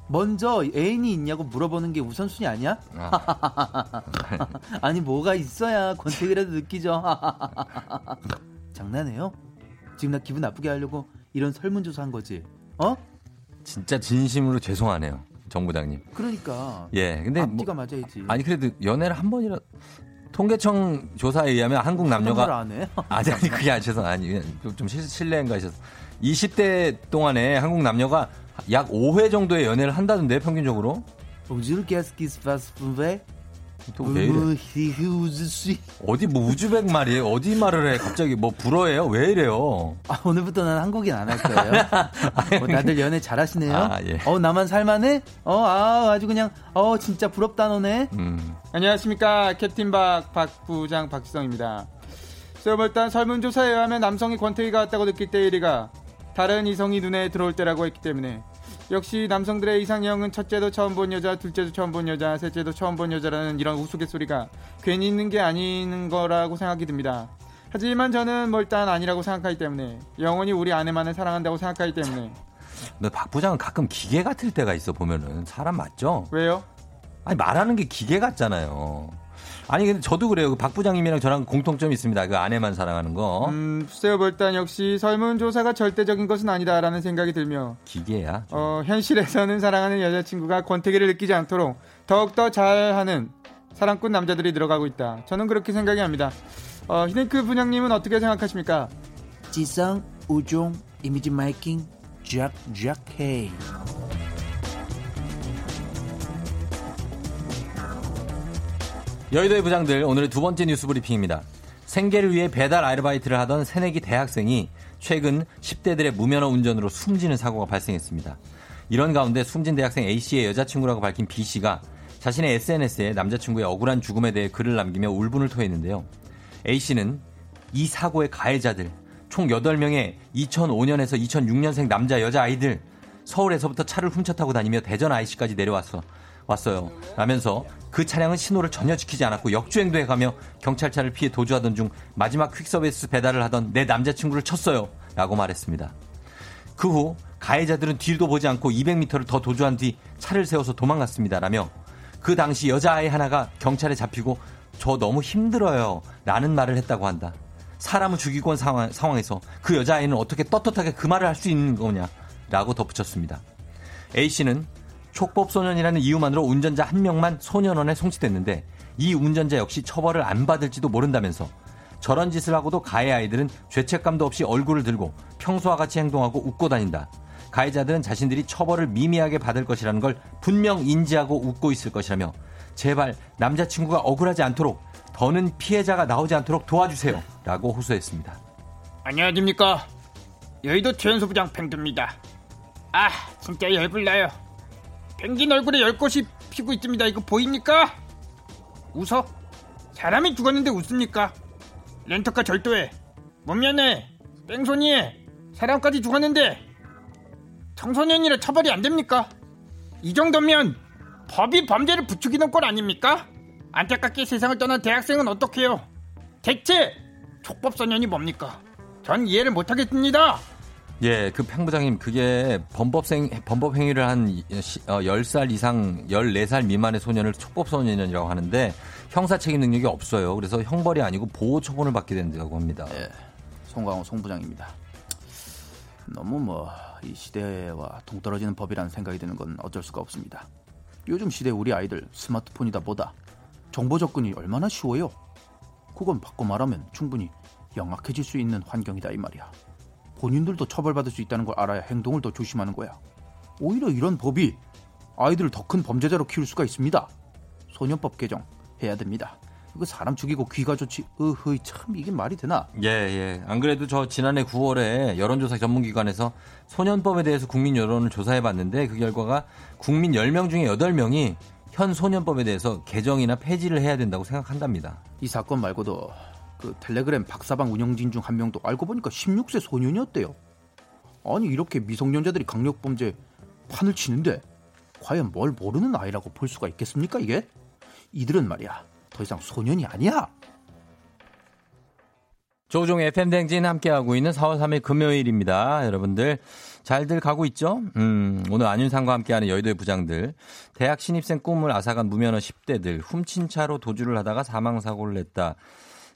먼저 애인이 있냐고 물어보는 게 우선순위 아니야? 아. 아니 뭐가 있어야 권태기라도 느끼죠. 장난해요? 지금 나 기분 나쁘게 하려고 이런 설문조사 한 거지. 어? 진짜 진심으로 죄송하네요. 정 부장님. 그러니까. 예. 근데 앞뒤가 뭐, 맞아야지. 아니 그래도 연애를 한 번이라 통계청 조사에 의하면 한국 남녀가 안 해? 아니 아니 그게 아니 죄송 아니 좀 실례인가 하셔서 20대 동안에 한국 남녀가 약 5회 정도의 연애를 한다던데 평균적으로. Passe, 또왜 이래? 어디 뭐 우즈벡 말이에요? 어디 말을 해? 갑자기 뭐 불어예요? 왜 이래요? 아, 오늘부터 는 한국인 안 할 거예요. 뭐 다들 연애 잘하시네요. 아, 예. 어 나만 살만해? 어 아, 아주 그냥 어 진짜 부럽다 너네. 음. 안녕하십니까 캡틴 박 박 부장 박지성입니다. 일단 설문조사에 의하면 남성이 권태기가 왔다고 느낄 때 1위가 다른 이성이 눈에 들어올 때라고 했기 때문에 역시 남성들의 이상형은 첫째도 처음 본 여자, 둘째도 처음 본 여자, 셋째도 처음 본 여자라는 이런 우스갯소리가 괜히 있는 게 아닌 거라고 생각이 듭니다. 하지만 저는 뭐 일단 아니라고 생각하기 때문에 영원히 우리 아내만을 사랑한다고 생각하기 때문에 근데 박 부장은 가끔 기계 같을 때가 있어 보면은 사람 맞죠? 왜요? 아니 말하는 게 기계 같잖아요. 아니 근데 저도 그래요. 그박 부장님이랑 저랑 공통점이 있습니다. 그 아내만 사랑하는 거. 음, 글쎄요. 일단 역시 설문조사가 절대적인 것은 아니다라는 생각이 들며 기계야. 좀. 어, 현실에서는 사랑하는 여자친구가 권태기를 느끼지 않도록 더욱더 잘하는 사랑꾼 남자들이 늘어가고 있다. 저는 그렇게 생각이 합니다. 어, 히데크 분양님은 어떻게 생각하십니까? 지성, 우종, 이미지 마이킹, 잭, 잭, 헤이. 여의도의 부장들 오늘의 두 번째 뉴스 브리핑입니다. 생계를 위해 배달 아르바이트를 하던 새내기 대학생이 최근 10대들의 무면허 운전으로 숨지는 사고가 발생했습니다. 이런 가운데 숨진 대학생 A씨의 여자친구라고 밝힌 B씨가 자신의 SNS에 남자친구의 억울한 죽음에 대해 글을 남기며 울분을 토했는데요. A씨는 이 사고의 가해자들 총 8명의 2005년에서 2006년생 남자 여자 아이들 서울에서부터 차를 훔쳐 타고 다니며 대전 IC까지 내려왔어 왔어요. 라면서 그 차량은 신호를 전혀 지키지 않았고 역주행도 해가며 경찰차를 피해 도주하던 중 마지막 퀵서비스 배달을 하던 내 남자친구를 쳤어요. 라고 말했습니다. 그 후 가해자들은 뒤도 보지 않고 200m를 더 도주한 뒤 차를 세워서 도망갔습니다. 라며 그 당시 여자아이 하나가 경찰에 잡히고 저 너무 힘들어요. 라는 말을 했다고 한다. 사람을 죽이고 온 상황, 상황에서 그 여자아이는 어떻게 떳떳하게 그 말을 할 수 있는 거냐. 라고 덧붙였습니다. A씨는 촉법소년이라는 이유만으로 운전자 한 명만 소년원에 송치됐는데 이 운전자 역시 처벌을 안 받을지도 모른다면서 저런 짓을 하고도 가해 아이들은 죄책감도 없이 얼굴을 들고 평소와 같이 행동하고 웃고 다닌다. 가해자들은 자신들이 처벌을 미미하게 받을 것이라는 걸 분명 인지하고 웃고 있을 것이라며 제발 남자친구가 억울하지 않도록 더는 피해자가 나오지 않도록 도와주세요. 라고 호소했습니다. 안녕하십니까. 여의도 최연소 부장 펭두입니다. 아, 진짜 열불나요. 펭귄 얼굴에 열꽃이 피고 있습니다. 이거 보입니까? 웃어? 사람이 죽었는데 웃습니까? 렌터카 절도해. 못면해. 뺑소니해. 사람까지 죽었는데 청소년이라 처벌이 안 됩니까? 이 정도면 법이 범죄를 부추기는 꼴 아닙니까? 안타깝게 세상을 떠난 대학생은 어떡해요? 대체 촉법소년이 뭡니까? 전 이해를 못하겠습니다. 예, 그 팽부장님, 그게 범법생, 범법 행위를 한 10살 어, 이상, 14살 미만의 소년을 촉법 소년이라고 하는데 형사 책임 능력이 없어요. 그래서 형벌이 아니고 보호 처분을 받게 된다고 합니다. 예, 송강호 송부장입니다. 너무 뭐 이 시대와 동떨어지는 법이라는 생각이 드는 건 어쩔 수가 없습니다. 요즘 시대 우리 아이들 스마트폰이다 보다 정보 접근이 얼마나 쉬워요. 그건 바꿔 말하면 충분히 영악해질 수 있는 환경이다 이 말이야. 본인들도 처벌받을 수 있다는 걸 알아야 행동을 더 조심하는 거야. 오히려 이런 법이 아이들을 더 큰 범죄자로 키울 수가 있습니다. 소년법 개정 해야 됩니다. 이거 사람 죽이고 귀가 좋지. 으흐이 참 이게 말이 되나? 예, 예. 안 그래도 저 지난해 9월에 여론조사 전문기관에서 소년법에 대해서 국민 여론을 조사해 봤는데 그 결과가 국민 10명 중에 8명이 현 소년법에 대해서 개정이나 폐지를 해야 된다고 생각한답니다. 이 사건 말고도 그 텔레그램 박사방 운영진 중 한 명도 알고 보니까 16세 소년이었대요. 아니 이렇게 미성년자들이 강력범죄 판을 치는데 과연 뭘 모르는 아이라고 볼 수가 있겠습니까 이게? 이들은 말이야 더 이상 소년이 아니야. 조종의 FM댕진 함께하고 있는 4월 3일 금요일입니다. 여러분들 잘들 가고 있죠? 음, 오늘 안윤상과 함께하는 여의도의 부장들. 대학 신입생 꿈을 앗아간 무면허 10대들. 훔친 차로 도주를 하다가 사망사고를 냈다.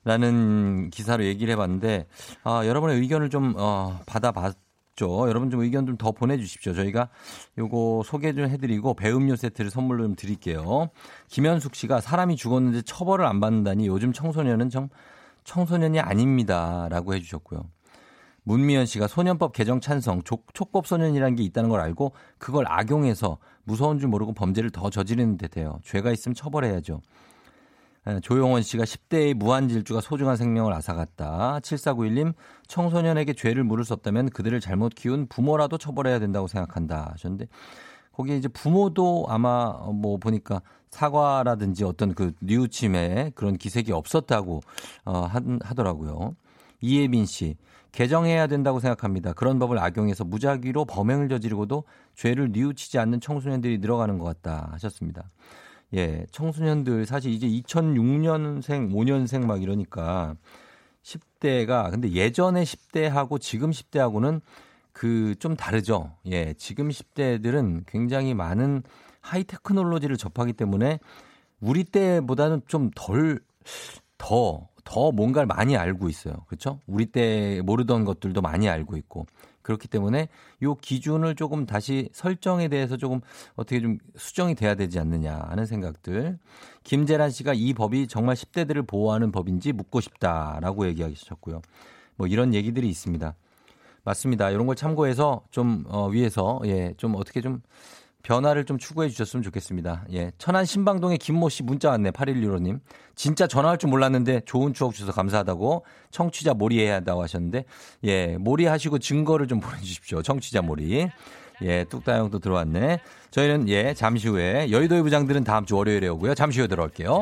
라는 기사로 얘기를 해봤는데, 아, 여러분의 의견을 좀, 어, 받아봤, 죠 여러분 좀 의견 좀 더 보내주십시오. 저희가 요거 소개 좀 해드리고 배음료 세트를 선물로 좀 드릴게요. 김현숙 씨가 사람이 죽었는데 처벌을 안 받는다니 요즘 청소년은 정 청소년이 아닙니다라고 해주셨고요. 문미연 씨가 소년법 개정 찬성, 촉법 소년이라는 게 있다는 걸 알고 그걸 악용해서 무서운 줄 모르고 범죄를 더 저지르는 듯해요. 죄가 있으면 처벌해야죠. 예, 조용원 씨가 10대의 무한 질주가 소중한 생명을 앗아갔다. 7491님, 청소년에게 죄를 물을 수 없다면 그들을 잘못 키운 부모라도 처벌해야 된다고 생각한다. 하셨는데, 거기에 이제 부모도 아마 뭐 보니까 사과라든지 어떤 그 뉘우침에 그런 기색이 없었다고 어, 하더라고요. 이예빈 씨, 개정해야 된다고 생각합니다. 그런 법을 악용해서 무작위로 범행을 저지르고도 죄를 뉘우치지 않는 청소년들이 늘어가는 것 같다 하셨습니다. 예, 청소년들 사실 이제 2006년생, 5년생 막 이러니까 10대가 근데 예전에 10대하고 지금 10대하고는 그 좀 다르죠. 예, 지금 10대들은 굉장히 많은 하이 테크놀로지를 접하기 때문에 우리 때보다는 좀 덜 더, 더 뭔가를 많이 알고 있어요. 그렇죠? 우리 때 모르던 것들도 많이 알고 있고. 그렇기 때문에 요 기준을 조금 다시 설정에 대해서 조금 어떻게 좀 수정이 돼야 되지 않느냐 하는 생각들. 김재란 씨가 이 법이 정말 10대들을 보호하는 법인지 묻고 싶다라고 얘기하셨고요. 뭐 이런 얘기들이 있습니다. 맞습니다. 이런 걸 참고해서 좀 어, 위에서 예, 좀 어떻게 좀 변화를 좀 추구해 주셨으면 좋겠습니다. 예. 천안 신방동의 김모 씨 문자 왔네. 8115님. 진짜 전화할 줄 몰랐는데 좋은 추억 주셔서 감사하다고 청취자 몰이해야 한다고 하셨는데 예. 몰이하시고 증거를 좀 보내주십시오. 청취자 몰이. 예. 뚝따형도 들어왔네. 저희는 예. 잠시 후에 여의도의 부장들은 다음 주 월요일에 오고요. 잠시 후에 들어올게요.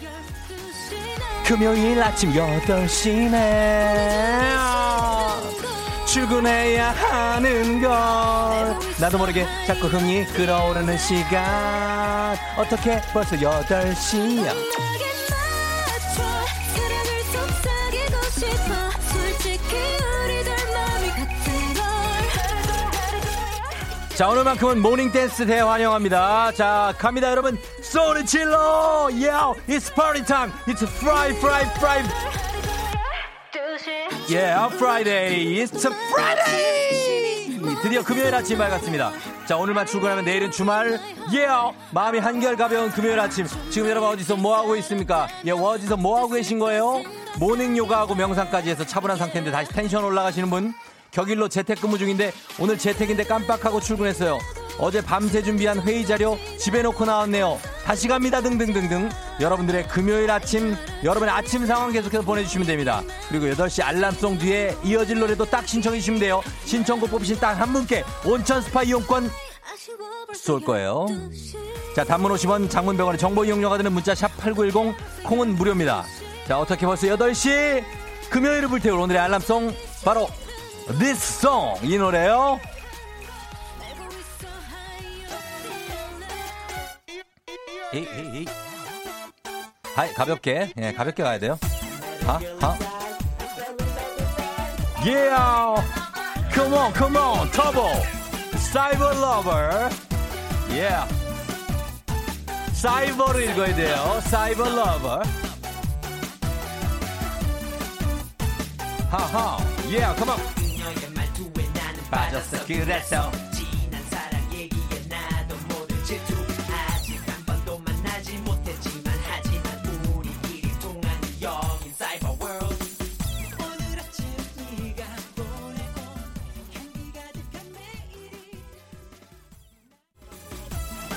금요일 아침 8시네. 출근해야 하는 걸. 나도 모르게 자꾸 흥이 끓어오르는 시간. 어떻게 벌써 8시야? 나게 맞춰 사랑을 속삭이고 싶어 솔직히 우리들 마음이 같은 걸자 오늘만큼은 morning 댄스 대환영합니다. 자 갑니다 여러분 소리 질러. Yeah it's party time. It's Fri Fri Fri yeah Friday. It's a Friday. 드디어 금요일 아침 밝았습니다. 자 오늘만 출근하면 내일은 주말. Yeah 마음이 한결 가벼운 금요일 아침. 지금 여러분 어디서 뭐하고 있습니까? 예 어디서 뭐하고 계신 거예요? morning 요가하고 명상까지 해서 차분한 상태인데 다시 텐션 올라가시는 분? 격일로 재택근무 중인데 오늘 재택인데 깜빡하고 출근했어요. 어제 밤새 준비한 회의 자료 집에 놓고 나왔네요. 다시 갑니다 등등등등. 여러분들의 금요일 아침 여러분의 아침 상황 계속해서 보내주시면 됩니다. 그리고 8시 알람송 뒤에 이어질 노래도 딱 신청해 주시면 돼요. 신청곡 뽑히신 딱 한 분께 온천 스파 이용권 쏠 거예요. 자 단문 50원 장문 100원의 정보 이용료가 드는 문자 샵 8910 콩은 무료입니다. 자 어떻게 벌써 8시 금요일을 불태울 오늘의 알람송 바로 This Song 이 노래요. 에이, 에이. 하이 가볍게 예 가볍게 가야 돼요. 하 하. Yeah, come on, come on, 터보, Cyber Lover, yeah. 사이버를 읽어야 돼요. Cyber Lover. 하하. Yeah, come on. 빠졌어 그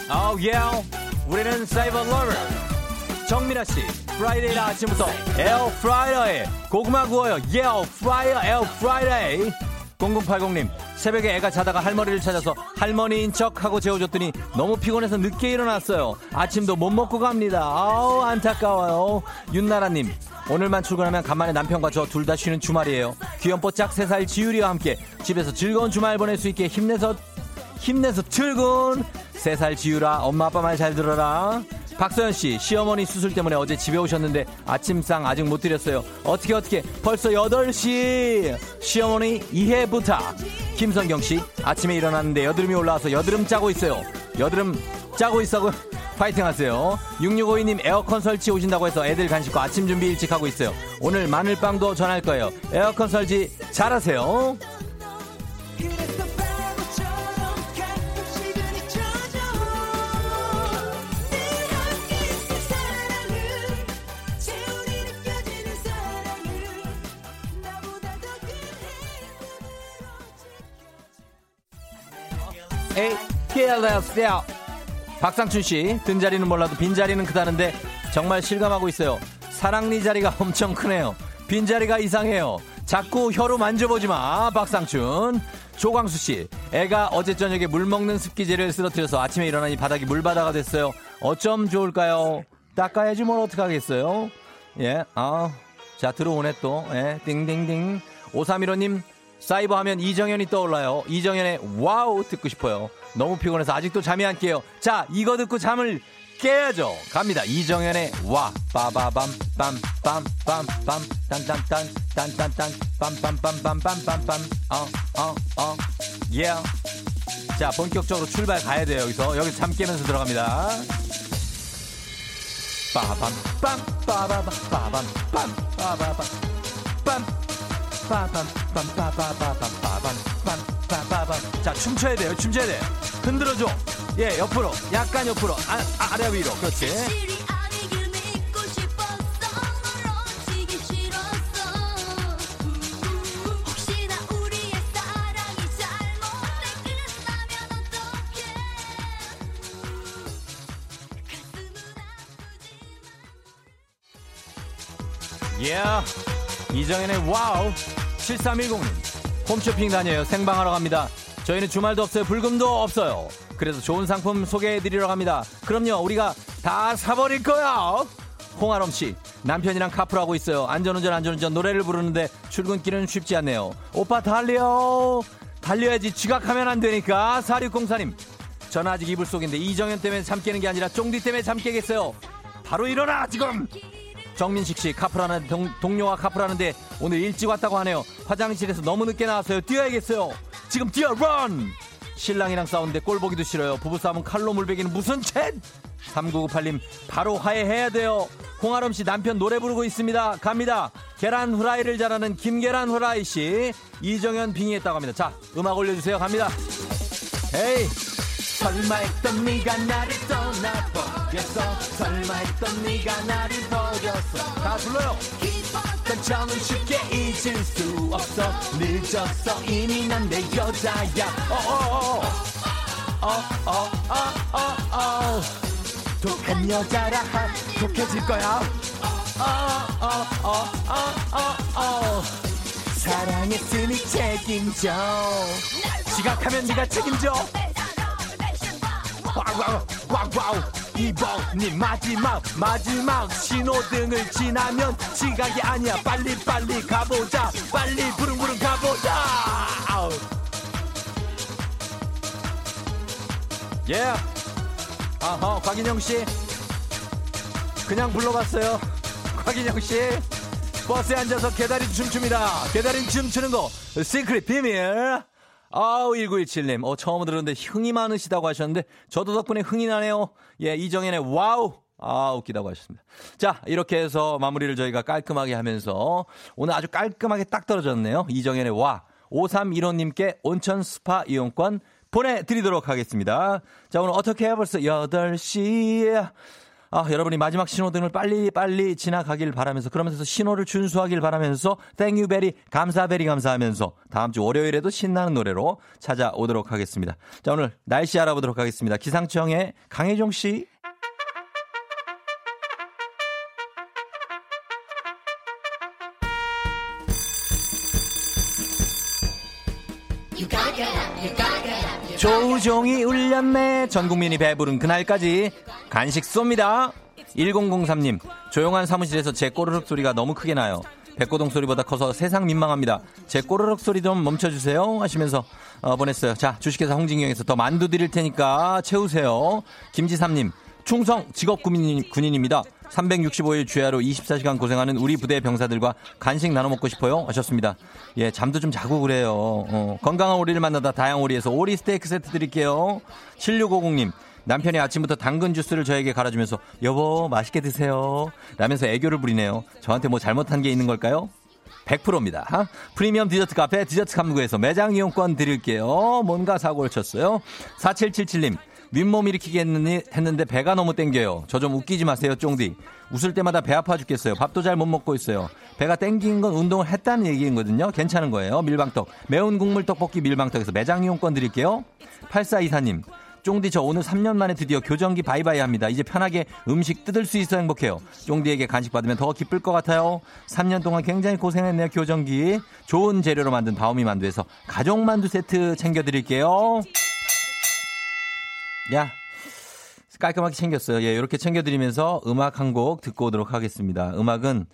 래서 Oh yeah. 우리는 사이버 러버 정민아 씨 Friday 아침부터 에어 프라이어에 고구마 구워요. 에어 프라이어 에어 Friday 0080님 새벽에 애가 자다가 할머니를 찾아서 할머니인 척 하고 재워줬더니 너무 피곤해서 늦게 일어났어요. 아침도 못 먹고 갑니다. 아우 안타까워요. 윤나라님 오늘만 출근하면 간만에 남편과 저 둘 다 쉬는 주말이에요. 귀염뽀짝 3살 지유리와 함께 집에서 즐거운 주말 보낼 수 있게 힘내서 힘내서 출근. 3살 지유라 엄마 아빠 말 잘 들어라. 박서연 씨 시어머니 수술 때문에 어제 집에 오셨는데 아침상 아직 못 드렸어요. 어떻게 어떻게? 벌써 8시. 시어머니 이해 부탁. 김선경 씨 아침에 일어났는데 여드름이 올라와서 여드름 짜고 있어요. 여드름 짜고 있어고 파이팅 하세요. 6652님 에어컨 설치 오신다고 해서 애들 간식과 아침 준비 일찍 하고 있어요. 오늘 마늘빵도 전할 거예요. 에어컨 설치 잘하세요 에이, KLSL. 박상춘 씨, 든 자리는 몰라도 빈 자리는 크다는데 정말 실감하고 있어요. 사랑니 자리가 엄청 크네요. 빈 자리가 이상해요. 자꾸 혀로 만져보지 마, 박상춘. 조광수 씨, 애가 어제 저녁에 물 먹는 습기제를 쓰러뜨려서 아침에 일어나니 바닥이 물바다가 됐어요. 어쩜 좋을까요? 닦아야지 뭘 어떡하겠어요? 예, 아, 자, 들어오네 또. 예, 띵띵띵. 5315님, 사이버 하면 이정현이 떠올라요. 이정현의 와우 듣고 싶어요. 너무 피곤해서 아직도 잠이 안 깨요. 자, 이거 듣고 잠을 깨야죠. 갑니다. 이정현의 와 빠바밤 빰빰빰빰 딴딴딴 딴딴딴 빰빰빰빰빰빰빰 어어어 예. 자, 본격적으로 출발 가야 돼요. 여기서 여기 잠 깨면서 들어갑니다. 빠밤 빰 빠바밤 빠밤 빰 빠바밤 빰 빠밤빰빠바바밤빠밤빰빠바밤 자 춤춰야 돼요. 춤춰야 돼 흔들어줘. 예 옆으로. 약간 옆으로. 아, 아 아래 위로. 그렇지. 이정현의 와우 7310님. 홈쇼핑 다녀요. 생방하러 갑니다. 저희는 주말도 없어요. 불금도 없어요. 그래서 좋은 상품 소개해드리러 갑니다. 그럼요 우리가 다 사버릴 거야. 홍아롬 씨 남편이랑 카풀하고 있어요. 안전운전 안전운전 노래를 부르는데 출근길은 쉽지 않네요. 오빠 달려. 달려야지. 지각하면 안 되니까. 4604님 저는 아직 이불 속인데 이정현 때문에 잠 깨는 게 아니라 쫑디 때문에 잠 깨겠어요. 바로 일어나 지금. 정민식 씨 카풀하는 동, 동료가 카풀하는데 오늘 일찍 왔다고 하네요. 화장실에서 너무 늦게 나왔어요. 뛰어야겠어요. 지금 뛰어 런. 신랑이랑 싸우는데 꼴 보기도 싫어요. 부부싸움은 칼로 물베기는 무슨 챗? 3998님 바로 화해해야 돼요. 홍아름 씨 남편 노래 부르고 있습니다. 갑니다. 계란 후라이를 잘하는 김계란 후라이 씨 이정현 빙의했다고 합니다. 자 음악 올려주세요. 갑니다. 에이 설마 했던 네가 나를 떠나버렸어 설마 했던 네가 나를 버렸어 다 불러요 난 정은 쉽게 잊을 수 없어 늦었어 이미 난 내 여자야 어어어 어어어어어 독한 여자라 독해질 거야 어어어어어어 사랑했으니 책임져 지각하면 네가 책임져 와우 와우 와우 이번이 마지막 마지막 신호등을 지나면 지각이 아니야. 빨리 빨리 가보자. 빨리 부릉부릉 가보자. 아우. 예 아하 곽인영 씨. 그냥 불러봤어요. 곽인영 씨. 버스에 앉아서 개다리 춤춥니다. 개다리 춤추는 거. secret 비밀 아우 1917님. 어 처음 들었는데 흥이 많으시다고 하셨는데 저도 덕분에 흥이 나네요. 예 이정현의 와우. 아 웃기다고 하셨습니다. 자 이렇게 해서 마무리를 저희가 깔끔하게 하면서 오늘 아주 깔끔하게 딱 떨어졌네요. 이정현의 와. 5315님께 온천 스파 이용권 보내드리도록 하겠습니다. 자 오늘 어떻게 해 벌써 8시에 아, 여러분이 마지막 신호등을 빨리 빨리 지나가길 바라면서 그러면서 신호를 준수하길 바라면서 thank you very 감사 very 감사하면서 다음 주 월요일에도 신나는 노래로 찾아오도록 하겠습니다. 자, 오늘 날씨 알아보도록 하겠습니다. 기상청의 강혜종 씨. 조종이 울렸네. 전 국민이 배부른 그날까지 간식 쏩니다. 1003님, 조용한 사무실에서 제 꼬르륵 소리가 너무 크게 나요. 백고동 소리보다 커서 세상 민망합니다. 제 꼬르륵 소리 좀 멈춰주세요. 하시면서 어, 보냈어요. 자, 주식회사 홍진경에서 더 만두 드릴 테니까 채우세요. 김지삼님, 충성 직업 군인, 군인입니다. 365일 주야로 24시간 고생하는 우리 부대 병사들과 간식 나눠 먹고 싶어요. 하셨습니다. 예, 잠도 좀 자고 그래요. 어, 건강한 오리를 만나다 다양 오리에서 오리 스테이크 세트 드릴게요. 7650님. 남편이 아침부터 당근 주스를 저에게 갈아주면서 여보 맛있게 드세요 라면서 애교를 부리네요. 저한테 뭐 잘못한 게 있는 걸까요? 100%입니다. 프리미엄 디저트 카페 디저트 삼구에서 매장 이용권 드릴게요. 뭔가 사고를 쳤어요. 4777님. 윗몸 일으키기 했는데 배가 너무 땡겨요. 저 좀 웃기지 마세요, 쫑디. 웃을 때마다 배 아파 죽겠어요. 밥도 잘 못 먹고 있어요. 배가 땡긴 건 운동을 했다는 얘기거든요. 괜찮은 거예요. 밀방떡. 매운 국물 떡볶이 밀방떡에서 매장 이용권 드릴게요. 8424님. 쫑디 저 오늘 3년 만에 드디어 교정기 바이바이 합니다. 이제 편하게 음식 뜯을 수 있어 행복해요. 쫑디에게 간식 받으면 더 기쁠 것 같아요. 3년 동안 굉장히 고생했네요. 교정기. 좋은 재료로 만든 다우미 만두에서 가족 만두 세트 챙겨드릴게요. 야 깔끔하게 챙겼어요. 예, 이렇게 챙겨드리면서 음악 한 곡 듣고 오도록 하겠습니다. 음악은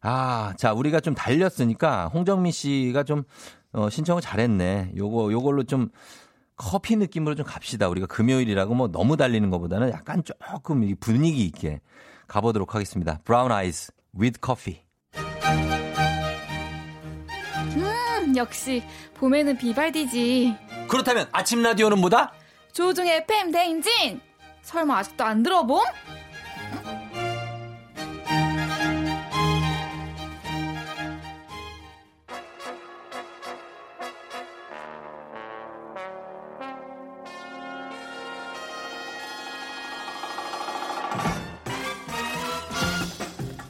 아, 자, 우리가 좀 달렸으니까 홍정민 씨가 좀 어, 신청을 잘했네. 요거 요걸로 좀 커피 느낌으로 좀 갑시다. 우리가 금요일이라고 뭐 너무 달리는 것보다는 약간 조금 이 분위기 있게 가보도록 하겠습니다. 브라운 아이스 with coffee. 음, 역시 봄에는 비발디지. 그렇다면 아침 라디오는 뭐다? 조종의 팸 대행진. 설마 아직도 안 들어봄?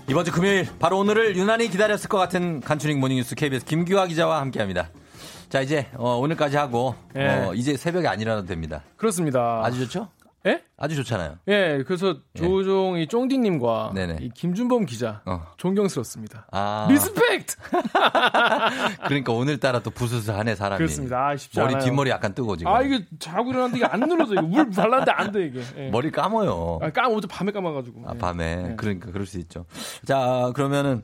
이번 주 금요일 바로 오늘을 유난히 기다렸을 것 같은 간추린 모닝뉴스 KBS 김규화 기자와 함께합니다. 자 이제 어, 오늘까지 하고 예. 어, 이제 새벽에 안 일어나도 됩니다. 그렇습니다. 아주 좋죠? 예? 아주 좋잖아요. 예, 그래서 조종 이 쫑디님과. 이 김준범 기자 어. 존경스럽습니다. 아 respect. 그러니까 오늘따라 또 부스스하네 사람이. 그렇습니다. 아, 쉽지 머리 않아요. 뒷머리 약간 뜨고 지금. 아 이게 자고 일어났는데 이게 안 눌러져. 이거 물 발랐는데 안 돼 이게. 예. 머리 감아요. 아, 깜 어제 밤에 감아가지고. 아, 예. 밤에. 네. 그러니까 그럴 수 있죠. 자, 그러면은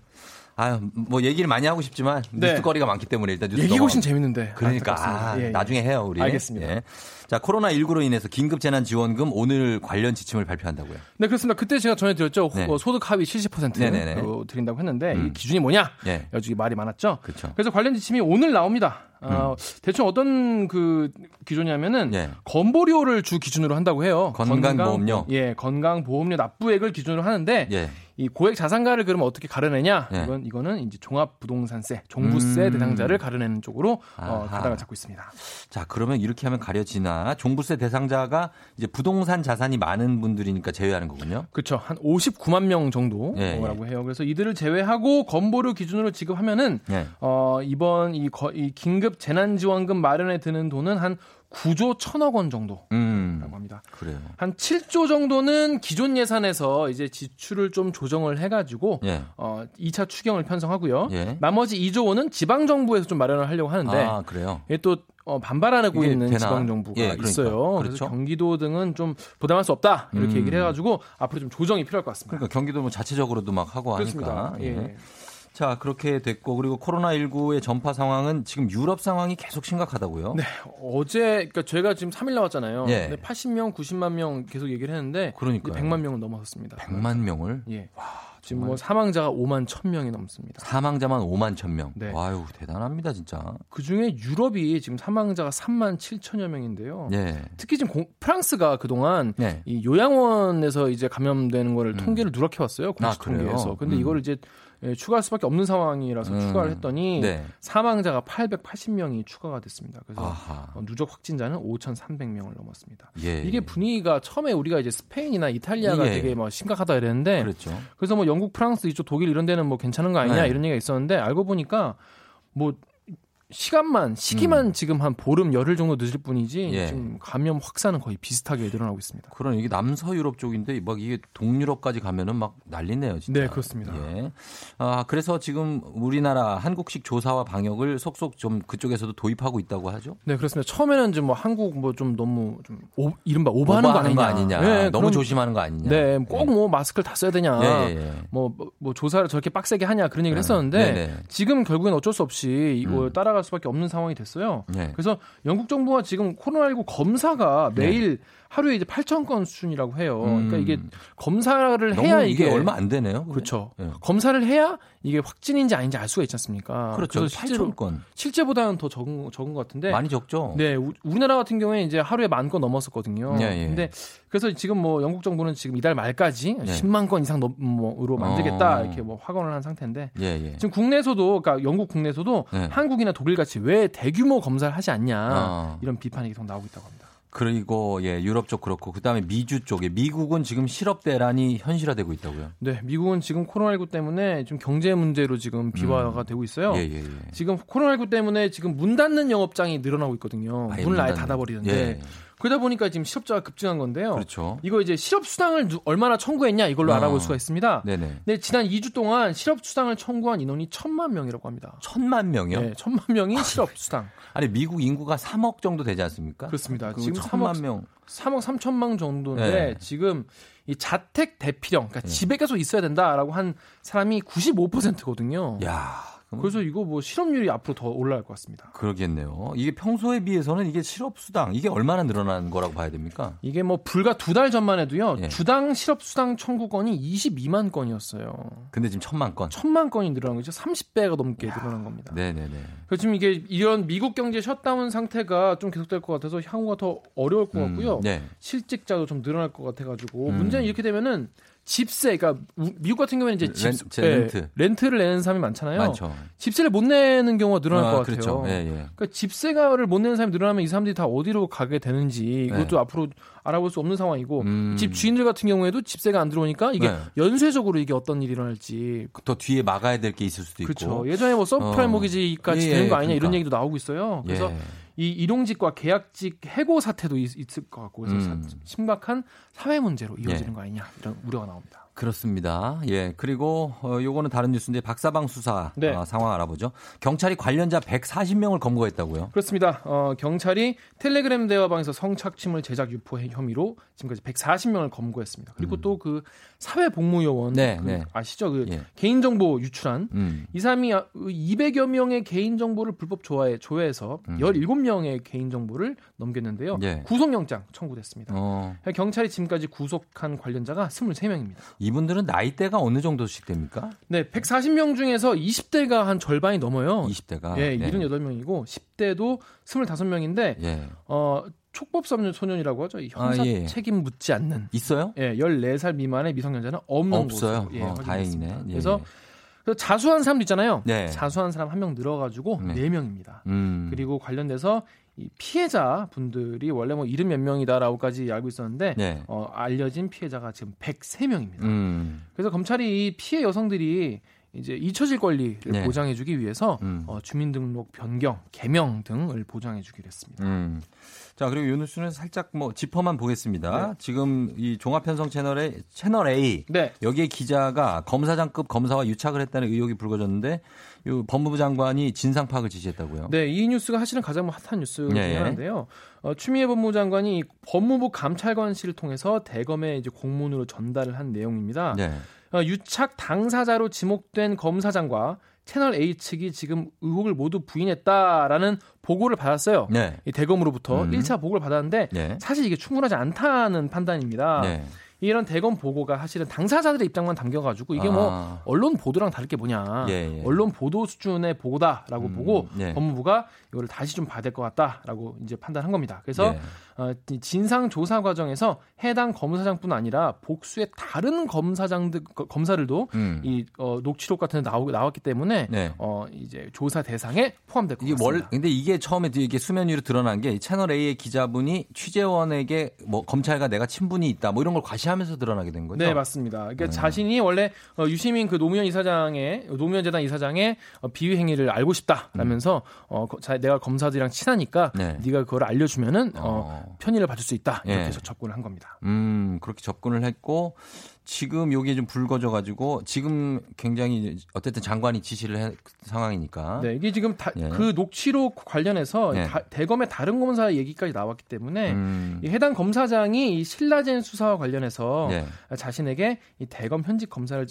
아유, 뭐 얘기를 많이 하고 싶지만 네. 뉴스거리가 많기 때문에 일단 뉴스 얘기 고신 넘어가- 재밌는데. 그러니까 안타깝습니다. 아, 예, 예. 나중에 해요 우리. 알겠습니다. 예. 자 코로나 19로 인해서 긴급 재난 지원금 오늘 관련 지침을 발표한다고요. 네, 그렇습니다. 그때 제가 전해드렸죠. 네. 어, 소득 하위 70% 네네네. 로 드린다고 했는데 음. 이 기준이 뭐냐? 예. 여기 말이 많았죠. 그렇죠. 그래서 관련 지침이 오늘 나옵니다. 어, 대충 어떤 그 기준이냐면은 예. 건보료를 주 기준으로 한다고 해요. 건강보험료? 예, 건강보험료 납부액을 기준으로 하는데 예. 이 고액 자산가를 그러면 어떻게 가려내냐? 예. 이건 이거는 이제 종합 부동산세, 종부세 음. 대상자를 가려내는 쪽으로 어. 가닥을 잡고 있습니다. 자 그러면 이렇게 하면 가려지나 종부세 대상자가 이제 부동산 자산이 많은 분들이니까 제외하는 거군요. 그렇죠. 한 59만 명 정도라고 예, 예. 해요. 그래서 이들을 제외하고 건보료 기준으로 지급하면은 예. 어, 이번 이, 거- 이 긴급 재난지원금 마련에 드는 돈은 한 9조 1천억 원 정도라고 음. 합니다. 그래요. 한 7조 정도는 기존 예산에서 이제 지출을 좀 조정을 해가지고 예. 어, 2차 추경을 편성하고요. 예. 나머지 2조 원은 지방 정부에서 좀 마련을 하려고 하는데 아 그래요. 이게 또 어, 반발하고 있는 되나? 지방 정부가 예, 그러니까. 있어요. 그렇죠. 그래서 경기도 등은 좀 부담할 수 없다 이렇게 음. 얘기를 해가지고 앞으로 좀 조정이 필요할 것 같습니다. 그러니까 경기도 뭐 자체적으로도 막 하고 그렇습니다. 하니까. 예. 자 그렇게 됐고 그리고 코로나 19의 전파 상황은 지금 유럽 상황이 계속 심각하다고요. 네, 어제 그러니까 저희가 지금 3일 나왔잖아요. 예. 근데 80명, 90만 명 계속 얘기를 했는데 그러니까요. 이제 100만 명은 넘어섰습니다. 100만 명을 예. 지금 뭐 사망자가 5만 1천 명이 넘습니다. 사망자만 5만 천 명. 네. 와유 대단합니다 진짜. 그 중에 유럽이 지금 사망자가 3만 7천여 명인데요. 예. 특히 지금 공- 프랑스가 그동안 네. 이 요양원에서 이제 감염되는 거를 통계를 누락해 왔어요. 공식 아? 통계에서. 근데 음. 이거를 이제 예, 추가할 수밖에 없는 상황이라서 음. 추가를 했더니 네. 사망자가 880명이 추가가 됐습니다. 그래서 아하. 어, 누적 확진자는 5,300명을 넘었습니다. 예. 이게 분위기가 처음에 우리가 이제 스페인이나 이탈리아가 예. 되게 뭐 심각하다 이랬는데 그렇죠. 그래서 뭐 영국, 프랑스 이쪽 독일 이런 데는 뭐 괜찮은 거 아니냐 네. 이런 얘기가 있었는데 알고 보니까 뭐 시간만 시기만 지금 한 보름 열흘 정도 늦을 뿐이지 음. 예. 지금 감염 확산은 거의 비슷하게 늘어나고 있습니다. 그런 이게 남서 유럽 쪽인데 막 이게 동유럽까지 가면은 막 난리네요, 진짜. 네, 그렇습니다. 예. 아, 그래서 지금 우리나라 한국식 조사와 방역을 속속 좀 그쪽에서도 도입하고 있다고 하죠. 네 그렇습니다. 처음에는 좀뭐 한국 뭐 좀 너무 좀 오, 이른바 오버하는, 거 아니냐, 네, 너무 그런- 조심하는 거 아니냐. 네, 꼭뭐 마스크를 다 써야 되냐. 예, 예, 예. 뭐, 뭐, 뭐 조사를 저렇게 빡세게 하냐 그런 얘기를 했었는데 네네. 지금 결국엔 어쩔 수 없이 이걸 음. 따라갈 수밖에 없는 상황이 됐어요. 네. 그래서 영국 정부가 지금 코로나19 검사가 매일 하루에 이제 8천 건 수준이라고 해요. 그러니까 음. 이게 검사를 너무 해야 이게, 이게 얼마 안 되네요. 그렇죠. 예. 검사를 해야 이게 확진인지 아닌지 알 수가 있지 않습니까? 그렇죠. 그래서 실제로 8천 건. 실제보다는 더 적은 적은 것 같은데 많이 적죠. 네, 우, 우리나라 같은 경우에 이제 하루에 만 건 넘었었거든요. 예, 예. 근데 그래서 지금 뭐 영국 정부는 지금 이달 말까지 네. 10만 건 이상 넘으로 만들겠다 어. 이렇게 뭐 확언을 한 상태인데 예, 예. 지금 국내에서도 그러니까 영국 국내에서도 네. 한국이나 독일 같이 왜 대규모 검사를 하지 않냐 어. 이런 비판이 계속 나오고 있다고 합니다. 그리고 예, 유럽 쪽 그렇고 그다음에 미주 쪽에 미국은 지금 실업 대란이 현실화되고 있다고요. 네, 미국은 지금 코로나19 때문에 좀 경제 문제로 지금 비화가 되고 있어요. 예, 예, 예. 지금 코로나19 때문에 지금 문 닫는 영업장이 늘어나고 있거든요. 문을 아예. 닫아버리는데 예. 그러다 보니까 지금 실업자가 급증한 건데요. 그렇죠. 이거 이제 실업 수당을 누- 얼마나 청구했냐 이걸로 어. 알아볼 수가 있습니다. 네네. 네, 지난 2주 동안 실업 수당을 청구한 인원이 천만 명이라고 합니다. 천만 명이요? 네, 천만 명이 실업 수당. 아니 미국 인구가 3억 정도 되지 않습니까? 그렇습니다. 그 지금 천만 3억, 명. 3억 3천만 정도인데 네. 지금 이 자택 대피령, 그러니까 집에 계속 있어야 된다라고 한 사람이 95%거든요. 야. 그럼 그래서 이거 뭐 실업률이 앞으로 더 올라갈 것 같습니다. 그러겠네요. 이게 평소에 비해서는 이게 실업 수당 이게 얼마나 늘어난 거라고 봐야 됩니까? 이게 뭐 불과 두 달 전만 해도요. 예. 주당 실업 수당 청구 건이 22만 건이었어요. 근데 지금 천만 건. 천만 건이 늘어난 거죠. 30배가 넘게 늘어난 겁니다. 네네네. 그래서 지금 이게 이런 미국 경제 셧다운 상태가 좀 계속될 것 같아서 향후가 더 어려울 것 같고요. 음, 네. 실직자도 좀 늘어날 것 같아가지고 음. 문제는 이렇게 되면은 집세, 그러니까 우- 미국 같은 경우에는 이제 집, 렌- 제 예, 렌트. 렌트를 내는 사람이 많잖아요. 많죠. 집세를 못 내는 경우가 늘어날 아, 것 같아요. 그렇죠. 예, 예. 그러니까 집세가를 못 내는 사람이 늘어나면 이 사람들이 다 어디로 가게 되는지 이것도 네. 앞으로 알아볼 수 없는 상황이고 음. 집 주인들 같은 경우에도 집세가 안 들어오니까 이게 네. 연쇄적으로 이게 어떤 일이 일어날지 더 뒤에 막아야 될 게 있을 수도 있고. 그렇죠. 예전에 뭐 서브프라임 어. 모기지까지 예, 되는 거 아니냐 그러니까. 이런 얘기도 나오고 있어요. 그래서 예. 이 일용직과 계약직 해고 사태도 있, 을것 같고 그래서 음. 사- 심각한 사회 문제로 이어지는 예. 거 아니냐 이런 우려가 나옵니다. 그렇습니다. 예. 그리고 어 요거는 다른 뉴스인데 박사방 수사 네. 어, 상황 알아보죠. 경찰이 관련자 140명을 검거했다고요. 그렇습니다. 어, 경찰이 텔레그램 대화방에서 성착취물 제작 유포 혐의로 지금까지 140명을 검거했습니다. 그리고 또그 사회복무요원 음. 네, 그 네. 아시죠? 그 예. 개인정보 유출한 음. 이 사람이 200여 명의 개인정보를 불법 조회, 조회해서 17명의 개인정보를 넘겼는데요. 음. 예. 구속영장 청구됐습니다. 어. 경찰이 지금까지 구속한 관련자가 23명입니다. 이분들은 나이대가 어느 정도씩 됩니까? 네, 140명 중에서 20대가 한 절반이 넘어요. 20대가. 예, 78명이고 10대도 25명인데 예. 어, 촉법 소년이라고 하죠. 이 형사 아, 예. 책임 묻지 않는 있어요? 예, 14살 미만의 미성년자는 없는 없어요. 예, 어. 다행이네. 예, 그래서 예. 그 자수한 사람도 있잖아요. 네. 자수한 사람 한 명 늘어가지고 네. 네. 명입니다 음. 그리고 관련돼서 이 피해자 분들이 원래 뭐 이름 몇 명이다라고까지 알고 있었는데 네. 어, 알려진 피해자가 지금 103명입니다. 음. 그래서 검찰이 이 피해 여성들이 이제 잊혀질 권리를 네. 보장해주기 위해서 음. 어, 주민등록 변경, 개명 등을 보장해주기로 했습니다. 음. 자, 그리고 요 뉴스는 살짝 뭐 짚어만 보겠습니다. 네. 지금 이 종합편성 채널의 채널 A 네. 여기에 기자가 검사장급 검사와 유착을 했다는 의혹이 불거졌는데 요 법무부 장관이 진상 파악을 지시했다고요. 네, 이 뉴스가 사실은 가장 뭐 핫한 뉴스 중 예. 하나인데요. 어, 추미애 법무부 장관이 이 법무부 감찰관실을 통해서 대검에 이제 공문으로 전달을 한 내용입니다. 네. 어, 유착 당사자로 지목된 검사장과 채널 A 측이 지금 의혹을 모두 부인했다라는 보고를 받았어요. 네. 이 대검으로부터 음. 1차 보고를 받았는데 네. 사실 이게 충분하지 않다는 판단입니다. 네. 이런 대검 보고가 사실은 당사자들의 입장만 담겨가지고 이게 뭐 아. 언론 보도랑 다를 게 뭐냐. 예, 예. 언론 보도 수준의 보고다라고 음, 보고 예. 법무부가 이거를 다시 좀 봐야 될 것 같다라고 이제 판단한 겁니다. 그래서 예. 진상 조사 과정에서 해당 검사장뿐 아니라 복수의 다른 검사장들 거- 검사들도 음. 이 어, 녹취록 같은 데 나오, 나왔기 때문에 네. 어, 이제 조사 대상에 포함될 것 이게 같습니다. 월 근데 이게 처음에 이게 수면 위로 드러난 게 채널 A의 기자분이 취재원에게 뭐 검찰과 내가 친분이 있다 뭐 이런 걸 과시하면서 드러나게 된 거죠. 네, 맞습니다. 그러니까 네. 자신이 원래 어, 유시민 그 노무현 이사장의 노무현 재단 이사장의 어, 비위 행위를 알고 싶다라면서 어, 거- 자, 내가 검사들이랑 친하니까 네. 네. 가 그걸 알려주면은 어, 어. 편의를 받을 수 있다 이렇게 예. 해서 접근을 한 겁니다. 음, 그렇게 접근을 했고 지금 요게 좀 불거져 가지고 지금 굉장히 어쨌든 장관이 지시를 한 상황이니까. 네, 이게 지금 다, 예. 그 녹취록 관련해서 네. 다- 대검의 다른 검사 얘기까지 나왔기 때문에 음. 이 해당 검사장이 이 신라젠 수사와 관련해서 네. 자신에게 이 대검 현직 검사를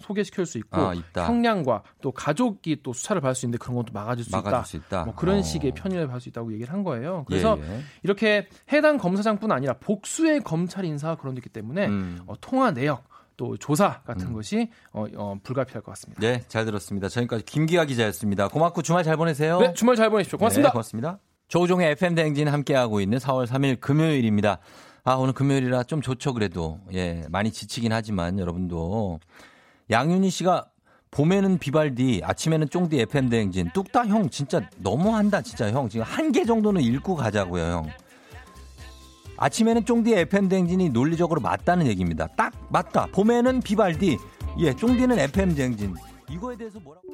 소개시킬 수 있고 아. 형량과 또 가족이 또 수사를 받을 수 있는데 그런 것도 막아줄 수 막아줄 있다. 수 있다. 뭐 그런 어. 식의 편의를 받을 수 있다고 얘기를 한 거예요. 그래서 예, 예. 이렇게 해당 검사장뿐 아니라 복수의 검찰 인사가 그런 데 있기 때문에 음. 어, 통화 내역 또 조사 같은 것이 어, 어, 불가피할 것 같습니다. 네, 잘 들었습니다. 지금까지 김기아 기자였습니다. 고맙고 주말 잘 보내세요. 네, 주말 잘 보내십시오. 고맙습니다. 네, 고맙습니다. 조우종의 FM 대행진 함께하고 있는 4월 3일 금요일입니다. 아, 오늘 금요일이라 좀 좋죠, 그래도. 예, 많이 지치긴 하지만 여러분도. 양윤희 씨가 봄에는 비발디, 아침에는 쫑디 FM 대행진. 뚝딱 형 진짜 너무한다, 진짜 형. 지금 한 개 정도는 읽고 가자고요, 형. 아침에는 쫑디 FM 대행진이 논리적으로 맞다는 얘기입니다. 딱 맞다. 봄에는 비발디, 예, 쫑디는 FM 대행진. 이거에 대해서 뭐라고?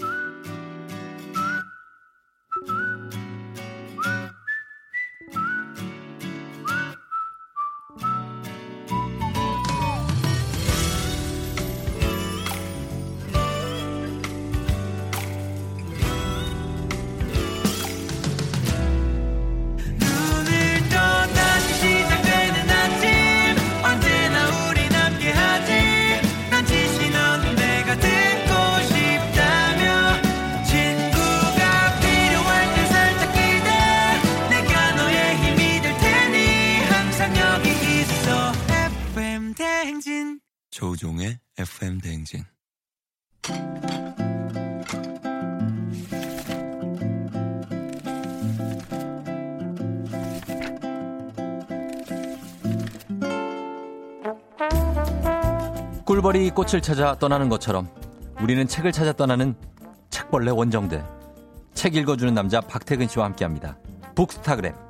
조종의 FM 대행진 꿀벌이 꽃을 찾아 떠나는 것처럼 우리는 책을 찾아 떠나는 책벌레 원정대. 책 읽어주는 남자 박태근 씨와 함께합니다. 북스타그램.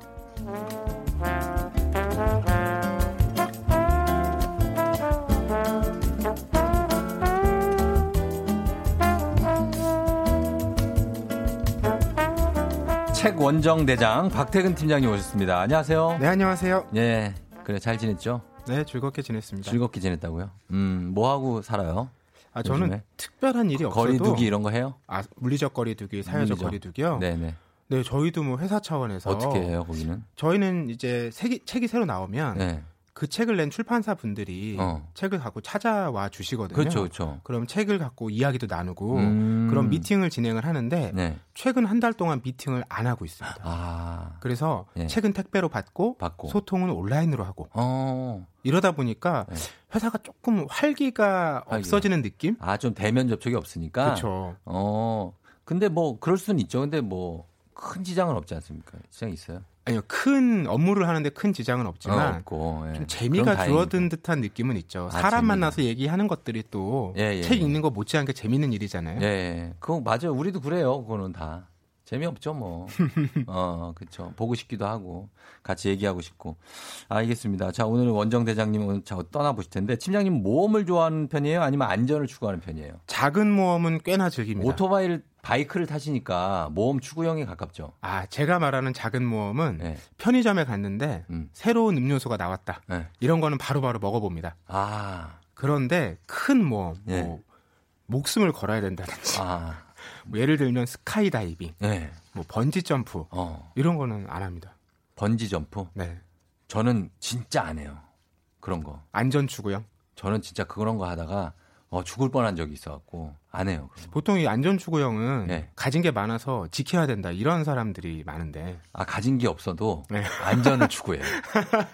책 원정 대장 박태근 팀장님 오셨습니다. 안녕하세요. 네, 안녕하세요. 예, 그래 잘 지냈죠? 네, 즐겁게 지냈습니다. 즐겁게 지냈다고요? 음, 뭐 하고 살아요? 아, 저는 요즘에? 특별한 일이 없어도 거리두기 이런 거 해요? 아, 물리적 거리두기, 사회적 물리적. 거리두기요. 네. 네 네. 저희도 뭐 회사 차원에서 어떻게 해요, 거기는? 저희는 이제 책이, 책이 새로 나오면 네. 그 책을 낸 출판사 분들이 어. 책을 갖고 찾아와 주시거든요. 그렇죠, 그렇죠. 그럼 책을 갖고 이야기도 나누고 음. 그런 미팅을 진행을 하는데 네. 최근 한 달 동안 미팅을 안 하고 있습니다. 아, 그래서 예. 책은 택배로 받고, 받고. 소통은 온라인으로 하고 어. 이러다 보니까 네. 회사가 조금 활기가. 없어지는 느낌? 아, 좀 대면 접촉이 없으니까. 그렇죠. 어. 근데 뭐 그럴 수는 있죠. 근데 뭐 큰 지장은 없지 않습니까? 지장 있어요? 아니요 큰 업무를 하는데 큰 지장은 없지만 어, 없고. 예. 좀 재미가. 줄어든 듯한 느낌은 있죠. 아, 사람 재미가. 만나서 얘기하는 것들이 또책 예, 예, 예. 읽는 거 못지않게 재밌는 일이잖아요. 예, 예. 그거 맞아요. 우리도 그래요. 그거는 다. 재미없죠, 뭐. 어, 그쵸. 보고 싶기도 하고, 같이 얘기하고 싶고. 알겠습니다. 자, 오늘 원정 대장님 오늘 자, 떠나 보실 텐데, 팀장님 모험을 좋아하는 편이에요? 아니면 안전을 추구하는 편이에요? 작은 모험은 꽤나 즐깁니다. 오토바이를, 바이크를 타시니까 모험 추구형에 가깝죠. 아 제가 말하는 작은 모험은 네. 편의점에 갔는데 음. 새로운 음료수가 나왔다. 네. 이런 거는 바로바로 먹어봅니다. 아, 그런데 큰 모험, 예. 뭐 목숨을 걸어야 된다든지, 아, 뭐 예를 들면 스카이다이빙, 네. 뭐 번지 점프 어, 이런 거는 안 합니다. 번지 점프? 네, 저는 진짜 안 해요. 그런 거. 안전 추구형. 저는 진짜 그런 거 하다가, 어, 죽을 뻔한 적이 있어갖고, 안 해요. 거. 보통 이 안전 추구형은 네. 가진 게 많아서 지켜야 된다 이런 사람들이 많은데 아, 가진 게 없어도 네. 안전을 추구해.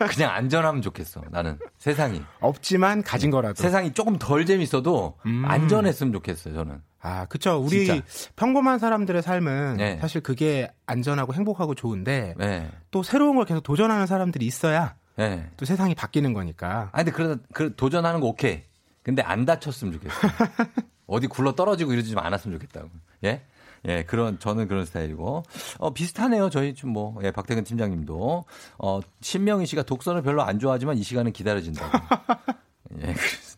그냥 안전하면 좋겠어. 나는 세상이. 없지만 가진 거라도. 세상이 조금 덜 재밌어도 음. 안전했으면 좋겠어요, 저는. 아, 그쵸. 우리 진짜. 평범한 사람들의 삶은 네. 사실 그게 안전하고 행복하고 좋은데 네. 또 새로운 걸 계속 도전하는 사람들이 있어야 네. 또 세상이 바뀌는 거니까. 아, 근데 그래도 그 도전하는 거 오케이. 근데 안 다쳤으면 좋겠어. 어디 굴러 떨어지고 이러지 좀 않았으면 좋겠다고. 예? 예, 그런, 저는 그런 스타일이고. 어, 비슷하네요. 저희 좀 뭐, 예, 박태근 팀장님도. 어, 신명희 씨가 독서를 별로 안 좋아하지만 이 시간은 기다려진다고. 예, 그래서.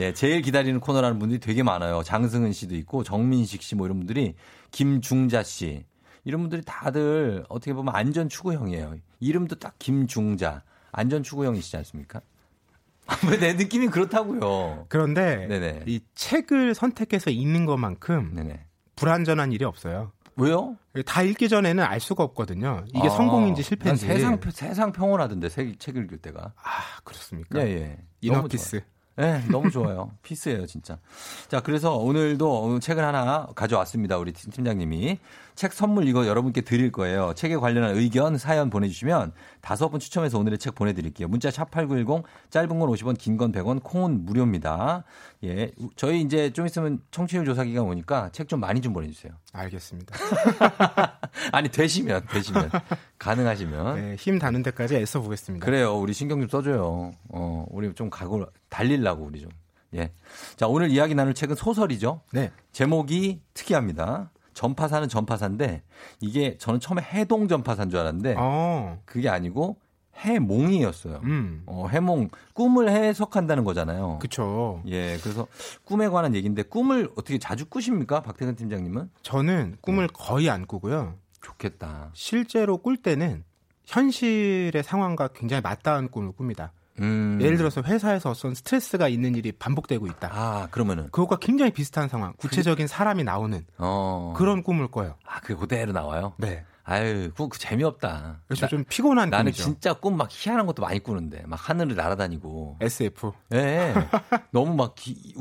예, 제일 기다리는 코너라는 분들이 되게 많아요. 장승은 씨도 있고, 정민식 씨 뭐 이런 분들이, 김중자 씨. 이런 분들이 다들 어떻게 보면 안전 추구형이에요. 이름도 딱 김중자. 안전 추구형이시지 않습니까? 왜내 느낌이 그렇다고요. 그런데 네네. 이 책을 선택해서 읽는 것만큼 네네. 불안전한 일이 없어요. 왜요? 다 읽기 전에는 알 수가 없거든요. 이게 아, 성공인지 난 실패인지. 세상 세상 평온하던데 책, 책 읽을 때가. 아, 그렇습니까? 예, 예. inner 너무 peace. 좋아요. 네, 너무 좋아요. peace예요, 진짜. 자, 그래서 오늘도 오늘 책을 하나 가져왔습니다. 우리 팀- 팀장님이. 책 선물 이거 여러분께 드릴 거예요. 책에 관련한 의견, 사연 보내주시면 다섯 분 추첨해서 오늘의 책 보내드릴게요. 문자 샵8910, 짧은 건 50원, 긴 건 100원, 콩은 무료입니다. 예. 저희 이제 좀 있으면 청취율 조사 기간 오니까 책 좀 많이 좀 보내주세요. 알겠습니다. 아니, 되시면, 되시면. 가능하시면. 네, 힘 닿는 데까지 애써 보겠습니다. 그래요. 우리 신경 좀 써줘요. 어, 우리 좀 각오를 달리려고 우리 좀. 예. 자, 오늘 이야기 나눌 책은 소설이죠. 네. 제목이 특이합니다. 전파사는 전파사인데 이게 저는 처음에 해동 전파사인 줄 알았는데 어. 그게 아니고 해몽이었어요. 음. 어, 해몽 꿈을 해석한다는 거잖아요. 그쵸. 예, 그래서 꿈에 관한 얘기인데 꿈을 어떻게 자주 꾸십니까, 박태근 팀장님은? 저는 꿈을 거의 안 꾸고요. 좋겠다. 실제로 꿀 때는 현실의 상황과 굉장히 맞닿은 꿈을 꿉니다. 음. 예를 들어서 회사에서 어떤 스트레스가 있는 일이 반복되고 있다. 아, 그러면은 그것과 굉장히 비슷한 상황, 구체적인 사람이 나오는 어. 그런 꿈을 꿔요. 아, 그게 그대로 나와요? 네. 아유, 그, 그 재미없다. 그래서 나- 좀 피곤한 나는 꿈이죠. 진짜 꿈 막 희한한 것도 많이 꾸는데 막 하늘을 날아다니고 SF. 예 너무 막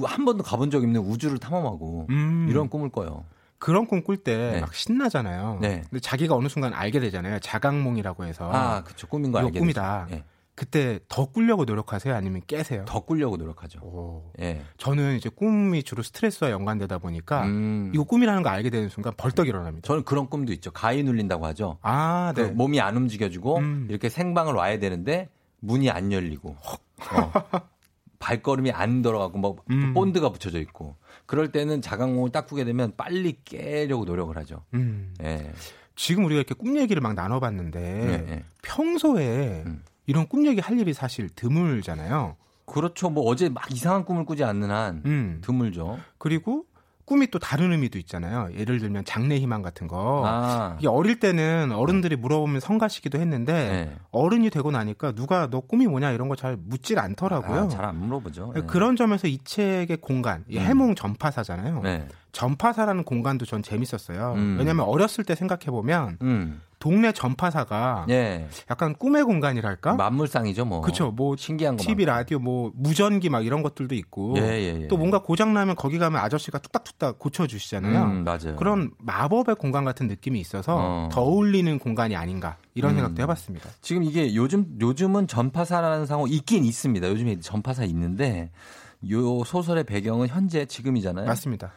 한 번도 가본 적 없는 우주를 탐험하고 음. 이런 꿈을 꿔요 그런 꿈 꿀때 네. 막 신나잖아요. 네. 근데 자기가 어느 순간 알게 되잖아요. 자각몽이라고 해서. 아 그쵸 꿈인 거 알게 꿈이다. 예. 그때 더 꾸려고 노력하세요? 아니면 깨세요? 더 꾸려고 노력하죠 오. 예 저는 이제 꿈이 주로 스트레스와 연관되다 보니까 음. 이거 꿈이라는 거 알게 되는 순간 벌떡 일어납니다. 저는 그런 꿈도 있죠 가위 눌린다고 하죠 아, 그 네. 몸이 안 움직여지고 음. 이렇게 생방을 와야 되는데 문이 안 열리고 어. 발걸음이 안 돌아가고 뭐 음. 본드가 붙여져 있고 그럴 때는 자각몽을 딱 꾸게 되면 빨리 깨려고 노력을 하죠 음. 예. 지금 우리가 이렇게 꿈 얘기를 막 나눠봤는데 네, 네. 평소에 음. 이런 꿈 얘기 할 일이 사실 드물잖아요. 그렇죠. 뭐 어제 막 이상한 꿈을 꾸지 않는 한 음. 드물죠. 그리고 꿈이 또 다른 의미도 있잖아요. 예를 들면 장래 희망 같은 거. 아. 이게 어릴 때는 어른들이 물어보면 성가시기도 했는데 네. 어른이 되고 나니까 누가 너 꿈이 뭐냐 이런 거 잘 묻질 않더라고요. 아, 잘안 물어보죠. 네. 그런 점에서 이 책의 공간, 이 음. 해몽 전파사잖아요. 네. 전파사라는 공간도 전 재밌었어요. 음. 왜냐하면 어렸을 때 생각해 보면 음. 동네 전파사가 예. 약간 꿈의 공간이랄까? 만물상이죠, 뭐. 그렇죠. 뭐 신기한 거. TV, 많고. 라디오, 뭐 무전기 막 이런 것들도 있고 예, 예, 예. 또 뭔가 고장 나면 거기 가면 아저씨가 뚝딱뚝딱 고쳐 주시잖아요. 음, 맞아요. 그런 마법의 공간 같은 느낌이 있어서 어. 더 어울리는 공간이 아닌가 이런 음. 생각도 해 봤습니다. 지금 이게 요즘 요즘은 전파사라는 상호 있긴 있습니다. 요즘에 전파사 있는데 요 소설의 배경은 현재 지금이잖아요. 맞습니다.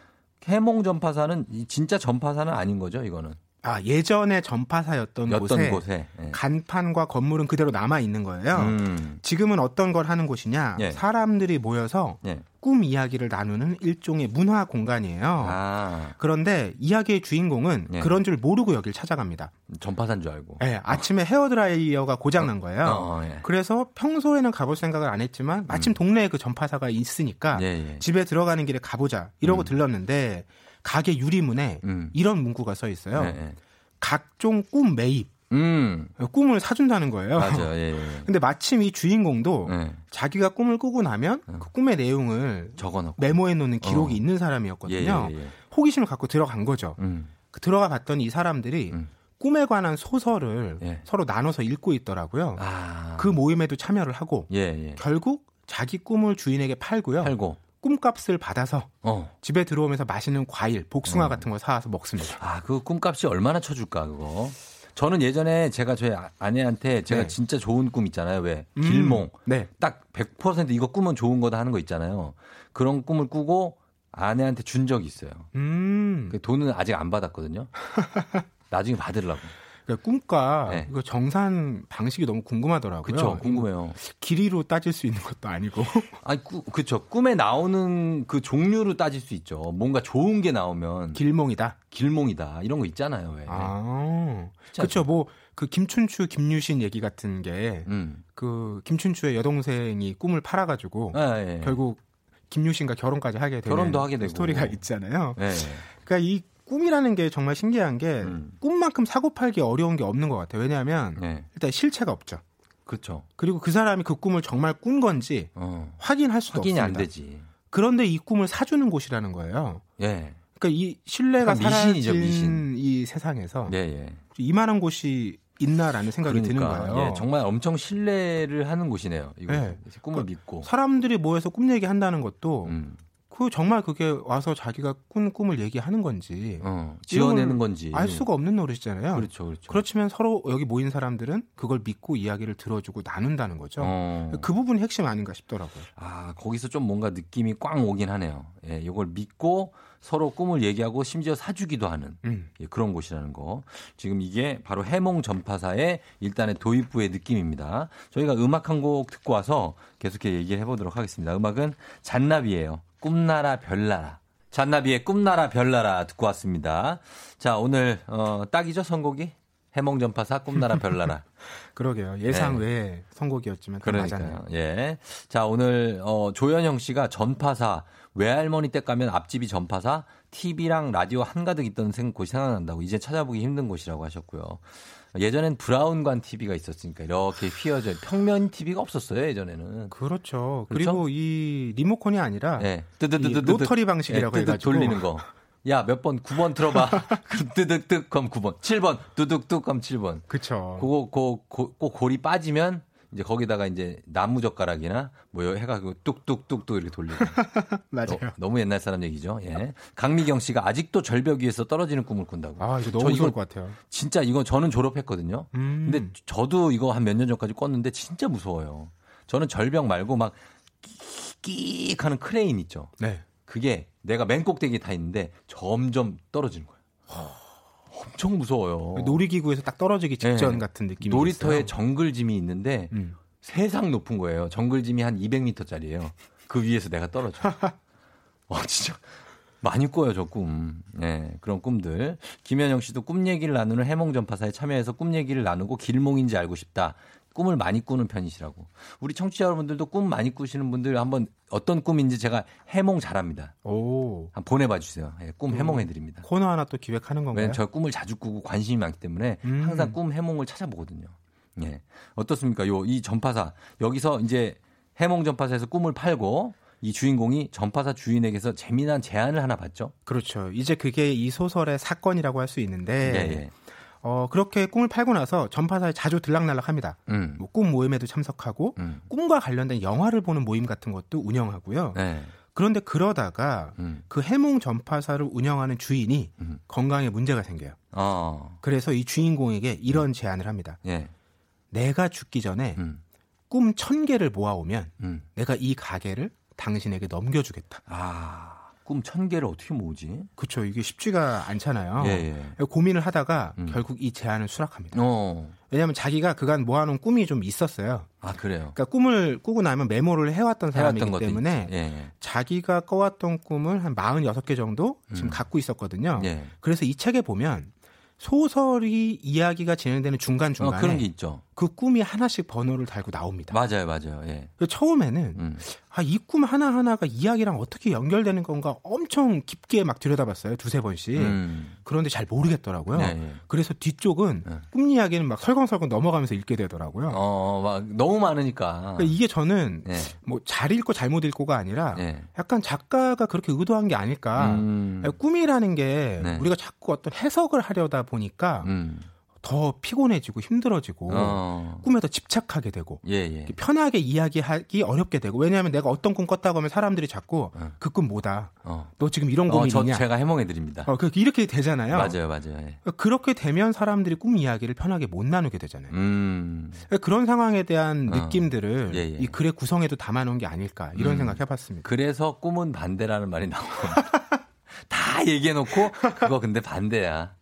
해몽 전파사는 이 진짜 전파사는 아닌 거죠, 이거는. 아 예전에 전파사였던 곳에, 곳에. 예. 간판과 건물은 그대로 남아 있는 거예요. 음. 지금은 어떤 걸 하는 곳이냐? 예. 사람들이 모여서 예. 꿈 이야기를 나누는 일종의 문화 공간이에요. 아, 그런데 이야기의 주인공은 예. 그런 줄 모르고 여길 찾아갑니다. 전파사인 줄 알고. 예, 아침에 헤어드라이어가 고장 난 거예요. 어, 어, 예. 그래서 평소에는 가볼 생각을 안 했지만 마침 동네에 그 전파사가 있으니까 예, 예. 집에 들어가는 길에 가보자 이러고 음. 들렀는데 가게 유리문에 음. 이런 문구가 써 있어요. 예, 예. 각종 꿈 매입. 음. 꿈을 사준다는 거예요. 맞아요. 예, 예. 근데 마침 이 주인공도 예. 자기가 꿈을 꾸고 나면 그 꿈의 내용을 적어 놓고. 메모해 놓는 기록이 어. 있는 예, 사람이었거든요. 예, 예. 호기심을 갖고 들어간 거죠. 음. 그 들어가 봤더니 이 사람들이 음. 꿈에 관한 소설을 예. 서로 나눠서 읽고 있더라고요. 아. 그 모임에도 참여를 하고 예, 예. 결국 자기 꿈을 주인에게 팔고요. 팔고. 꿈값을 받아서 어. 집에 들어오면서 맛있는 과일, 복숭아 어. 같은 거 사와서 먹습니다. 아, 그 꿈값이 얼마나 쳐줄까, 그거. 저는 예전에 제가 저희 아- 아내한테 제가 네. 진짜 좋은 꿈 있잖아요. 왜? 음. 길몽. 네. 딱 100% 이거 꿈은 좋은 거다 하는 거 있잖아요. 그런 꿈을 꾸고 아내한테 준 적이 있어요. 음. 그 돈은 아직 안 받았거든요. 나중에 받으려고. 그러니까 꿈과 네. 이거 정산 방식이 너무 궁금하더라고요. 그쵸, 궁금해요. 길이로 따질 수 있는 것도 아니고. 아니, 꾸, 그쵸. 꿈에 나오는 그 종류로 따질 수 있죠. 뭔가 좋은 게 나오면 길몽이다. 길몽이다. 이런 거 있잖아요. 왜. 아. 그쵸. 뭐, 그 김춘추, 김유신 얘기 같은 게, 음. 그 김춘추의 여동생이 꿈을 팔아 가지고, 예, 예. 결국 김유신과 결혼까지 하게 되는 결혼도 하게 되고. 스토리가 있잖아요. 예. 그러니까 이 꿈이라는 게 정말 신기한 게 음. 꿈만큼 사고 팔기 어려운 게 없는 것 같아요. 왜냐하면 예. 일단 실체가 없죠. 그렇죠. 그리고 그 사람이 그 꿈을 정말 꾼 건지 어. 확인할 수도 확인이 없습니다. 안 되지. 그런데 이 꿈을 사주는 곳이라는 거예요. 예. 그러니까 이 신뢰가 미신이죠, 미신. 이 세상에서 예, 예. 이만한 곳이 있나라는 생각이 드는 거예요. 예, 정말 엄청 신뢰를 하는 곳이네요. 이거 네. 꿈을 믿고. 사람들이 모여서 꿈 얘기한다는 것도 음. 그 정말 그게 와서 자기가 꾼 꿈을 얘기하는 건지 어, 지어내는 건지 알 수가 없는 노릇이잖아요. 그렇죠, 그렇죠. 그렇지만 서로 여기 모인 사람들은 그걸 믿고 이야기를 들어주고 나눈다는 거죠. 어. 그 부분이 핵심 아닌가 싶더라고요. 아, 거기서 좀 뭔가 느낌이 꽝 오긴 하네요. 예, 이걸 믿고 서로 꿈을 얘기하고 심지어 사주기도 하는 음. 예, 그런 곳이라는 거. 지금 이게 바로 해몽 전파사의 일단의 도입부의 느낌입니다. 저희가 음악 한 곡 듣고 와서 계속해 얘기를 해보도록 하겠습니다. 음악은 잔나비예요. 꿈나라 별나라. 잔나비의 꿈나라 별나라 듣고 왔습니다. 자, 오늘 어, 딱이죠 선곡이? 해몽 전파사 꿈나라 별나라. 그러게요. 예상 네. 외의 선곡이었지만 또 그러니까요. 맞았네요. 예. 자, 오늘 어 조현영 씨가 전파사 외할머니 댁 가면 앞집이 전파사 TV랑 라디오 한가득 있던 생- 곳이 생각난다고 이제 찾아보기 힘든 곳이라고 하셨고요. 예전엔 브라운관 TV가 있었으니까 이렇게 휘어져 평면 TV가 없었어요 예전에는. 그렇죠. 그렇죠? 그리고이 리모컨이 아니라 예. 이 뜨드드드드 로터리 방식이라고 예, 뜨득 해가지고 돌리는 거. 야, 몇 번 9번 틀어봐. 그럼 뜨득득 그럼 9번. 7번 뚜둑뚝 그럼 7번. 그쵸. 그거 고, 고, 꼭 골이 빠지면 이제 거기다가 이제 나무 젓가락이나 뭐 해가지고 뚝뚝뚝뚝 이렇게 돌리고. 맞아요. 너무 옛날 사람 얘기죠. 예. 강미경 씨가 아직도 절벽 위에서 떨어지는 꿈을 꾼다고. 아, 이거 저 너무 이거 좋을 것 같아요. 진짜 이거 저는 졸업했거든요. 음. 근데 저도 이거 한 몇 년 전까지 꿨는데 진짜 무서워요. 저는 절벽 말고 막 끼익 하는 크레인 있죠. 네. 그게 내가 맨 꼭대기에 타 있는데 점점 떨어지는 거예요. 엄청 무서워요. 놀이기구에서 딱 떨어지기 직전 네. 같은 느낌이 놀이터에 있어요. 정글짐이 있는데 음. 세상 높은 거예요. 정글짐이 한 200m짜리예요. 그 위에서 내가 떨어져. 어 진짜 많이 꿔요 저 꿈. 네, 그런 꿈들. 김현영 씨도 꿈 얘기를 나누는 해몽 전파사에 참여해서 꿈 얘기를 나누고 길몽인지 알고 싶다. 꿈을 많이 꾸는 편이시라고. 우리 청취자 여러분들도 꿈 많이 꾸시는 분들 한번 어떤 꿈인지 제가 해몽 잘합니다. 오. 한번 보내봐 주세요. 예, 꿈 음. 해몽해 드립니다. 코너 하나 또 기획하는 건가요? 저 꿈을 자주 꾸고 관심이 많기 때문에 음. 항상 꿈 해몽을 찾아보거든요. 예. 어떻습니까? 요, 이 전파사. 여기서 이제 해몽 전파사에서 꿈을 팔고 이 주인공이 전파사 주인에게서 재미난 제안을 하나 받죠. 그렇죠. 이제 그게 이 소설의 사건이라고 할 수 있는데 예, 예. 어, 그렇게 꿈을 팔고 나서 전파사에 자주 들락날락합니다. 음. 뭐꿈 모임에도 참석하고 음. 꿈과 관련된 영화를 보는 모임 같은 것도 운영하고요. 네. 그런데 그러다가 음. 그 해몽 전파사를 운영하는 주인이 음. 건강에 문제가 생겨요. 어. 그래서 이 주인공에게 이런 제안을 합니다. 예. 내가 죽기 전에 음. 꿈천 개를 모아오면 음. 내가 이 가게를 당신에게 넘겨주겠다. 아. 꿈 천 개를 어떻게 모으지? 그렇죠. 이게 쉽지가 않잖아요. 예, 예. 고민을 하다가 음. 결국 이 제안을 수락합니다. 어. 왜냐하면 자기가 그간 모아놓은 꿈이 좀 있었어요. 아, 그래요. 그러니까 꿈을 꾸고 나면 메모를 해왔던 사람이기 해왔던 때문에 있지. 예. 자기가 꿔왔던 꿈을 한 46개 정도 지금 음. 갖고 있었거든요. 예. 그래서 이 책에 보면 소설이 이야기가 진행되는 어, 중간 중간에 그런 게 있죠. 그 꿈이 하나씩 번호를 달고 나옵니다. 맞아요, 맞아요. 예. 처음에는 음. 아, 이 꿈 하나하나가 이야기랑 어떻게 연결되는 건가 엄청 깊게 막 들여다봤어요. 두세 번씩. 음. 그런데 잘 모르겠더라고요. 네, 예. 그래서 뒤쪽은 네. 꿈 이야기는 막 설렁설렁 넘어가면서 읽게 되더라고요. 어, 막 너무 많으니까. 그러니까 이게 저는 예. 뭐잘 읽고 잘못 읽고가 아니라 예. 약간 작가가 그렇게 의도한 게 아닐까. 음. 꿈이라는 게 네. 우리가 자꾸 어떤 해석을 하려다 보니까 음. 더 피곤해지고 힘들어지고 어. 꿈에 더 집착하게 되고 예, 예. 편하게 이야기하기 어렵게 되고 왜냐하면 내가 어떤 꿈 꿨다고 하면 사람들이 자꾸 어. 그꿈 뭐다 어. 너 지금 이런 어, 저 고민이냐 제가 해몽해 드립니다. 어, 그 이렇게 되잖아요 맞아요, 맞아요. 예. 그렇게 되면 사람들이 꿈 이야기를 편하게 못 나누게 되잖아요 음. 그런 상황에 대한 어. 느낌들을 예, 예. 이 글의 구성에도 담아놓은 게 아닐까 이런 음. 생각 해봤습니다 그래서 꿈은 반대라는 말이 나오고 다 얘기해 놓고 그거 근데 반대야.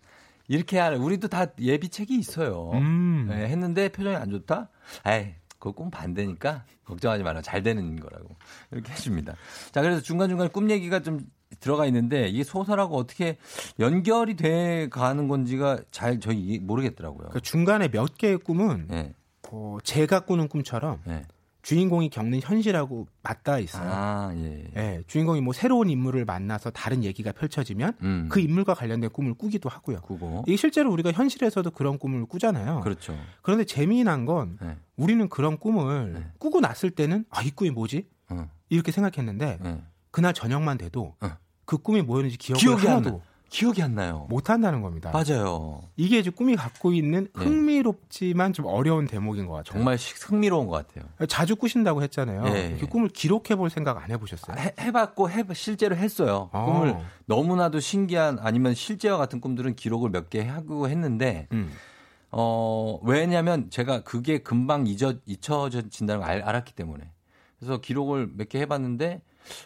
이렇게 하는 우리도 다 예비책이 있어요. 음. 예, 했는데 표정이 안 좋다? 에이, 그거 꿈 반대니까 걱정하지 마라. 잘 되는 거라고. 이렇게 해줍니다. 자, 그래서 중간 중간 꿈 얘기가 좀 들어가 있는데 이게 소설하고 어떻게 연결이 돼 가는 건지가 잘 저희 이- 모르겠더라고요. 그 중간에 몇 개의 꿈은 예, 어, 제가 꾸는 꿈처럼 예. 주인공이 겪는 현실하고 맞닿아 있어요 아, 예. 예, 주인공이 뭐 새로운 인물을 만나서 다른 얘기가 펼쳐지면 음. 그 인물과 관련된 꿈을 꾸기도 하고요. 그거. 이게 실제로 우리가 현실에서도 그런 꿈을 꾸잖아요. 그렇죠. 그런데 재미난 건 예. 우리는 그런 꿈을 네. 꾸고 났을 때는 아, 이 꿈이 뭐지? 어, 이렇게 생각했는데 예. 그날 저녁만 돼도 어. 그 꿈이 뭐였는지 기억이 안 하나도 기억이 안 나요. 못 한다는 겁니다. 맞아요. 이게 이제 꿈이 갖고 있는 네. 흥미롭지만 좀 어려운 대목인 것 같아요. 정말 시- 흥미로운 것 같아요. 자주 꾸신다고 했잖아요. 예. 이렇게 꿈을 기록해 볼 생각 안 해보셨어요? 해, 해봤고 해, 실제로 했어요. 아. 꿈을 너무나도 신기한 아니면 실제와 같은 꿈들은 기록을 몇 개 하고 했는데 음. 어 왜냐하면 제가 그게 금방 잊어 잊혀진다는 걸 알, 알았기 때문에 그래서 기록을 몇 개 해봤는데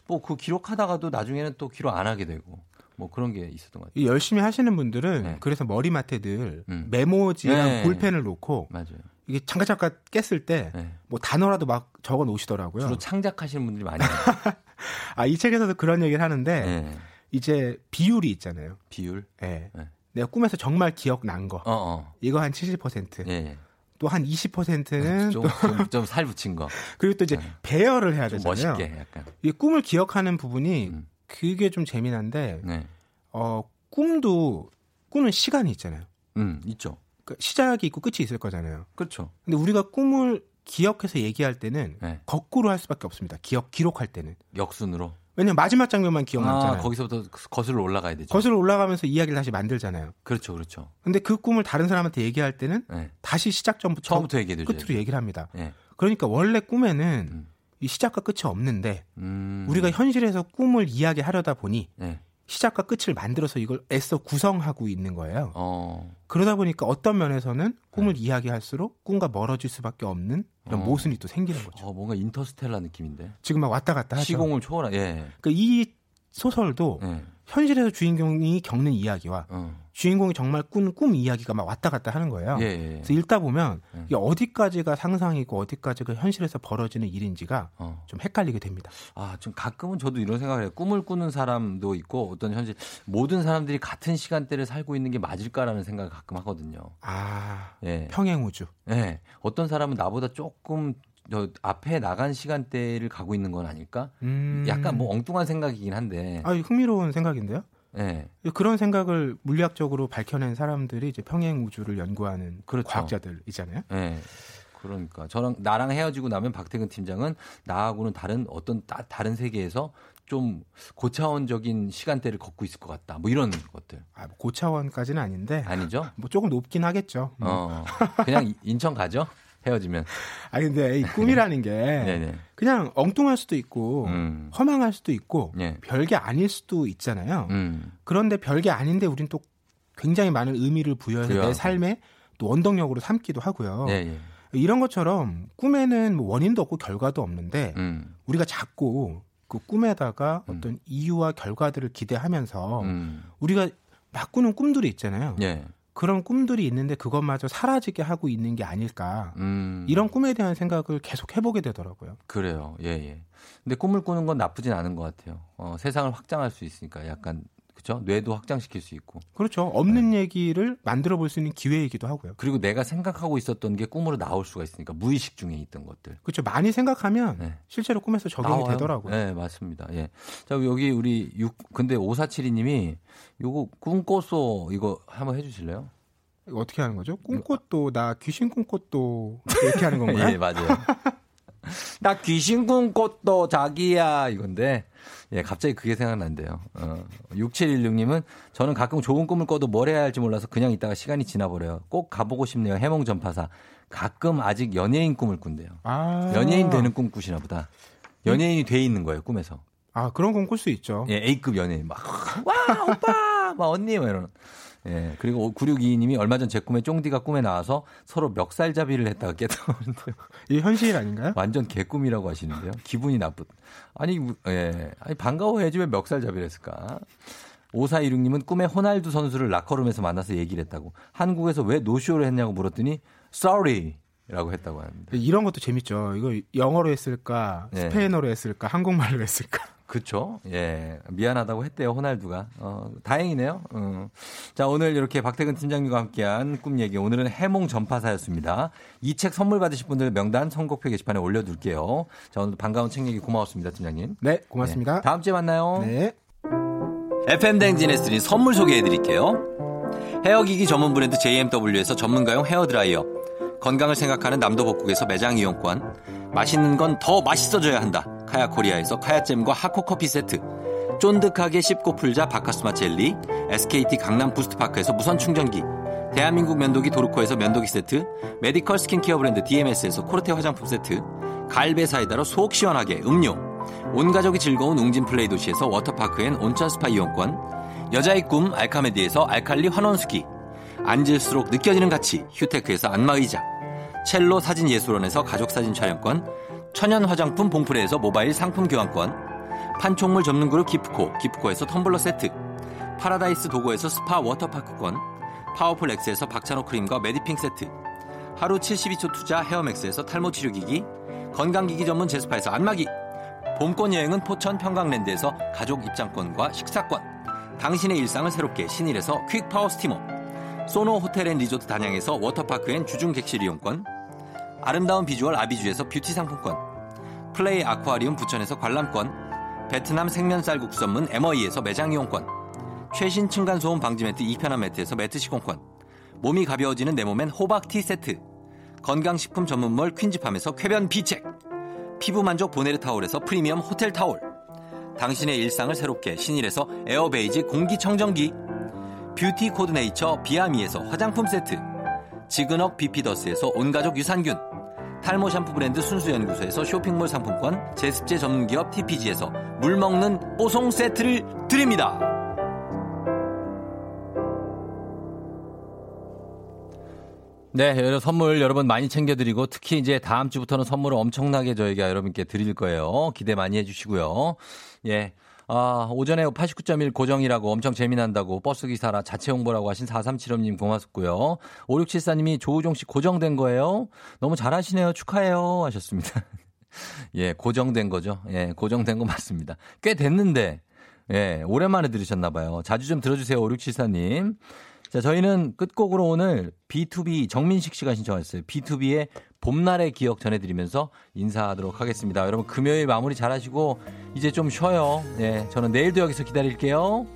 뭐 그 기록하다가도 나중에는 또 기록 안 하게 되고 뭐 그런 게 있었던 것 같아요. 이 열심히 하시는 분들은 네. 그래서 머리맡에 늘 음. 메모지랑 네. 볼펜을 놓고 맞아요. 이게 잠깐 잠깐 깼을 때뭐 네. 단어라도 막 적어 놓으시더라고요. 주로 창작하시는 분들이 많이. 아, 이 책에서도 그런 얘기를 하는데 네. 이제 비율이 있잖아요. 비율. 예. 네. 내가 꿈에서 정말 기억 난 거. 어 어. 이거 한 70%. 예. 또한 20%는 또 좀좀살 붙인 거. 그리고 또 이제 네. 배열을 해야 좀 되잖아요. 멋있게 약간. 이 꿈을 기억하는 부분이 음. 그게 좀 재미난데 네. 어 꿈도 꾸는 시간이 있잖아요. 음 있죠. 그 시작이 있고 끝이 있을 거잖아요. 그렇죠. 근데 우리가 꿈을 기억해서 얘기할 때는 네. 거꾸로 할 수밖에 없습니다. 기억 기록할 때는. 역순으로. 왜냐면 마지막 장면만 기억남잖아요. 아, 거기서부터 거슬러 올라가야 되죠. 거슬러 올라가면서 이야기를 다시 만들잖아요. 그렇죠, 그렇죠. 근데 그 꿈을 다른 사람한테 얘기할 때는 네. 다시 시작 전부터 처음부터 얘기해. 끝으로 얘기를 합니다. 예. 그러니까 원래 꿈에는 음. 이 시작과 끝이 없는데 음. 우리가 현실에서 꿈을 이야기하려다 보니 네. 시작과 끝을 만들어서 이걸 애써 구성하고 있는 거예요. 어. 그러다 보니까 어떤 면에서는 꿈을 이야기할수록 꿈과 멀어질 수밖에 없는 이런 어. 모순이 또 생기는 거죠. 어, 뭔가 인터스텔라 느낌인데. 지금 막 왔다 갔다 하죠. 시공을 초월한. 예. 그러니까 이 소설도 예. 현실에서 주인공이 겪는 이야기와 어. 주인공이 정말 꾼 꿈 이야기가 막 왔다 갔다 하는 거예요. 예, 예. 그래서 읽다 보면 예. 이게 어디까지가 상상이고 어디까지가 현실에서 벌어지는 일인지가 어. 좀 헷갈리게 됩니다. 아, 좀 가끔은 저도 이런 생각을 해요. 꿈을 꾸는 사람도 있고 어떤 현실 모든 사람들이 같은 시간대를 살고 있는 게 맞을까라는 생각을 가끔 하거든요. 아 예. 평행 우주. 예. 어떤 사람은 나보다 조금 저 앞에 나간 시간대를 가고 있는 건 아닐까? 음. 약간 뭐 엉뚱한 생각이긴 한데. 아 흥미로운 생각인데요. 예. 그런 생각을 물리학적으로 밝혀낸 사람들이 이제 평행 우주를 연구하는 그렇죠. 과학자들이잖아요. 예. 그러니까 저랑 나랑 헤어지고 나면 박태근 팀장은 나하고는 다른 어떤 따, 다른 세계에서 좀 고차원적인 시간대를 걷고 있을 것 같다. 뭐 이런 것들. 아, 뭐 고차원까지는 아닌데 아니죠? 뭐 조금 높긴 하겠죠. 뭐. 어. 그냥 인천 가죠? 헤어지면. 아 근데 이 꿈이라는 게 네네. 그냥 엉뚱할 수도 있고 음. 허망할 수도 있고 예. 별게 아닐 수도 있잖아요. 음. 그런데 별게 아닌데 우린 또 굉장히 많은 의미를 부여해서 부여하고. 내 삶에 또 원동력으로 삼기도 하고요. 예, 예. 이런 것처럼 꿈에는 뭐 원인도 없고 결과도 없는데 음. 우리가 자꾸 그 꿈에다가 음. 어떤 이유와 결과들을 기대하면서 음. 우리가 막 꾸는 꿈들이 있잖아요. 예. 그런 꿈들이 있는데 그것마저 사라지게 하고 있는 게 아닐까. 음. 이런 꿈에 대한 생각을 계속 해보게 되더라고요. 그래요. 예, 예. 근데 꿈을 꾸는 건 나쁘진 않은 것 같아요. 어, 세상을 확장할 수 있으니까 약간 그죠? 뇌도 확장시킬 수 있고. 그렇죠. 없는 네. 얘기를 만들어 볼 수 있는 기회이기도 하고요. 그리고 내가 생각하고 있었던 게 꿈으로 나올 수가 있으니까 무의식 중에 있던 것들. 그렇죠. 많이 생각하면 네. 실제로 꿈에서 적용이 나와요. 되더라고요. 네, 맞습니다. 예. 자, 여기 우리 육 근데 5472 님이 요거 꿈 꿨어 이거 한번 해 주실래요? 어떻게 하는 거죠? 꿈꽃도 나 귀신 꿈꽃도 이렇게 하는 건가요? 예, 맞아요. 나 귀신 꿈꿨도 자기야 이건데 예, 갑자기 그게 생각난대요. 어, 6716님은 저는 가끔 좋은 꿈을 꿔도 뭘 해야 할지 몰라서 그냥 있다가 시간이 지나버려요. 꼭 가보고 싶네요. 해몽 전파사. 가끔 아직 연예인 꿈을 꾼대요. 아. 연예인 되는 꿈 꾸시나 보다. 연예인이 돼 있는 거예요, 꿈에서. 아, 그런 꿈 꿀 수 있죠. 예, A급 연예인. 막, 와, 오빠! 막 언니! 막 이러는. 예, 그리고 9622님이 얼마 전 제 꿈에 쫑디가 꿈에 나와서 서로 멱살잡이를 했다가 깨달았는데요. 이게 현실 아닌가요? 완전 개꿈이라고 하시는데요. 기분이 나쁘. 아니, 예. 아니, 반가워해야지 왜 멱살잡이를 했을까? 5416님은 꿈에 호날두 선수를 라커룸에서 만나서 얘기를 했다고. 한국에서 왜 노쇼를 했냐고 물었더니, sorry! 라고 했다고 하는데. 이런 것도 재밌죠. 이거 영어로 했을까, 네. 스페인어로 했을까, 한국말로 했을까. 그쵸. 예. 미안하다고 했대요, 호날두가. 어, 다행이네요. 어. 자, 오늘 이렇게 박태근 팀장님과 함께한 꿈 얘기. 오늘은 해몽 전파사였습니다. 이 책 선물 받으실 분들 명단 선곡표 게시판에 올려둘게요. 자, 오늘 반가운 책 얘기 고마웠습니다, 팀장님. 네, 고맙습니다. 네, 다음 주에 만나요. 네. FM 댕진에스 드린 선물 소개해 드릴게요. 헤어기기 전문 브랜드 JMW에서 전문가용 헤어드라이어. 건강을 생각하는 남도복국에서 매장 이용권. 맛있는 건 더 맛있어져야 한다. 카야 코리아에서 카야잼과 하코 커피 세트. 쫀득하게 씹고 풀자 바카스마 젤리. SKT 강남 부스트파크에서 무선 충전기. 대한민국 면도기 도르코에서 면도기 세트. 메디컬 스킨케어 브랜드 DMS에서 코르테 화장품 세트. 갈베 사이다로 속 시원하게 음료. 온 가족이 즐거운 웅진 플레이 도시에서 워터파크 and 온천 스파 이용권. 여자의 꿈 알카메디에서 알칼리 환원수기. 앉을수록 느껴지는 가치 휴테크에서 안마의자. 첼로 사진 예술원에서 가족 사진 촬영권. 천연 화장품 봉프레에서 모바일 상품 교환권. 판촉물 접는 그룹 기프코 기프코에서 텀블러 세트. 파라다이스 도고에서 스파 워터파크권. 파워풀 엑스에서 박찬호 크림과 메디핑 세트. 하루 72초 투자 헤어맥스에서 탈모 치료기기. 건강기기 전문 제스파에서 안마기. 봄권 여행은 포천 평강랜드에서 가족 입장권과 식사권. 당신의 일상을 새롭게 신일에서 퀵 파워 스티머. 소노 호텔 앤 리조트 단양에서 워터파크 and 주중 객실 이용권. 아름다운 비주얼 아비주에서 뷰티 상품권. 플레이 아쿠아리움 부천에서 관람권. 베트남 생면 쌀국수 전문 MOE에서 매장 이용권. 최신 층간소음 방지 매트 이편한 매트에서 매트 시공권. 몸이 가벼워지는 내 몸엔 호박티 세트. 건강식품 전문몰 퀸즈팜에서 쾌변 비책. 피부 만족 보네르 타올에서 프리미엄 호텔 타올. 당신의 일상을 새롭게 신일에서 에어베이지 공기청정기. 뷰티 코드네이처 비아미에서 화장품 세트. 지그넉 비피더스에서 온가족 유산균. 탈모 샴푸 브랜드 순수연구소에서 쇼핑몰 상품권. 제습제 전문기업 TPG에서 물 먹는 뽀송 세트를 드립니다. 네, 여러 선물 여러분 많이 챙겨드리고 특히 이제 다음 주부터는 선물을 엄청나게 저희가 여러분께 드릴 거예요. 기대 많이 해주시고요. 예. 아, 오전에 89.1 고정이라고 엄청 재미난다고 버스 기사라 자체 홍보라고 하신 4375님 고맙고요. 5674님이 조우종 씨 고정된 거예요? 너무 잘하시네요. 축하해요. 하셨습니다. 예, 고정된 거죠. 예, 고정된 거 맞습니다. 꽤 됐는데, 예, 오랜만에 들으셨나봐요. 자주 좀 들어주세요. 5674님. 자, 저희는 끝곡으로 오늘 B2B 정민식 씨가 신청했어요. B2B의 봄날의 기억 전해드리면서 인사하도록 하겠습니다. 여러분 금요일 마무리 잘하시고 이제 좀 쉬어요. 예, 저는 내일도 여기서 기다릴게요.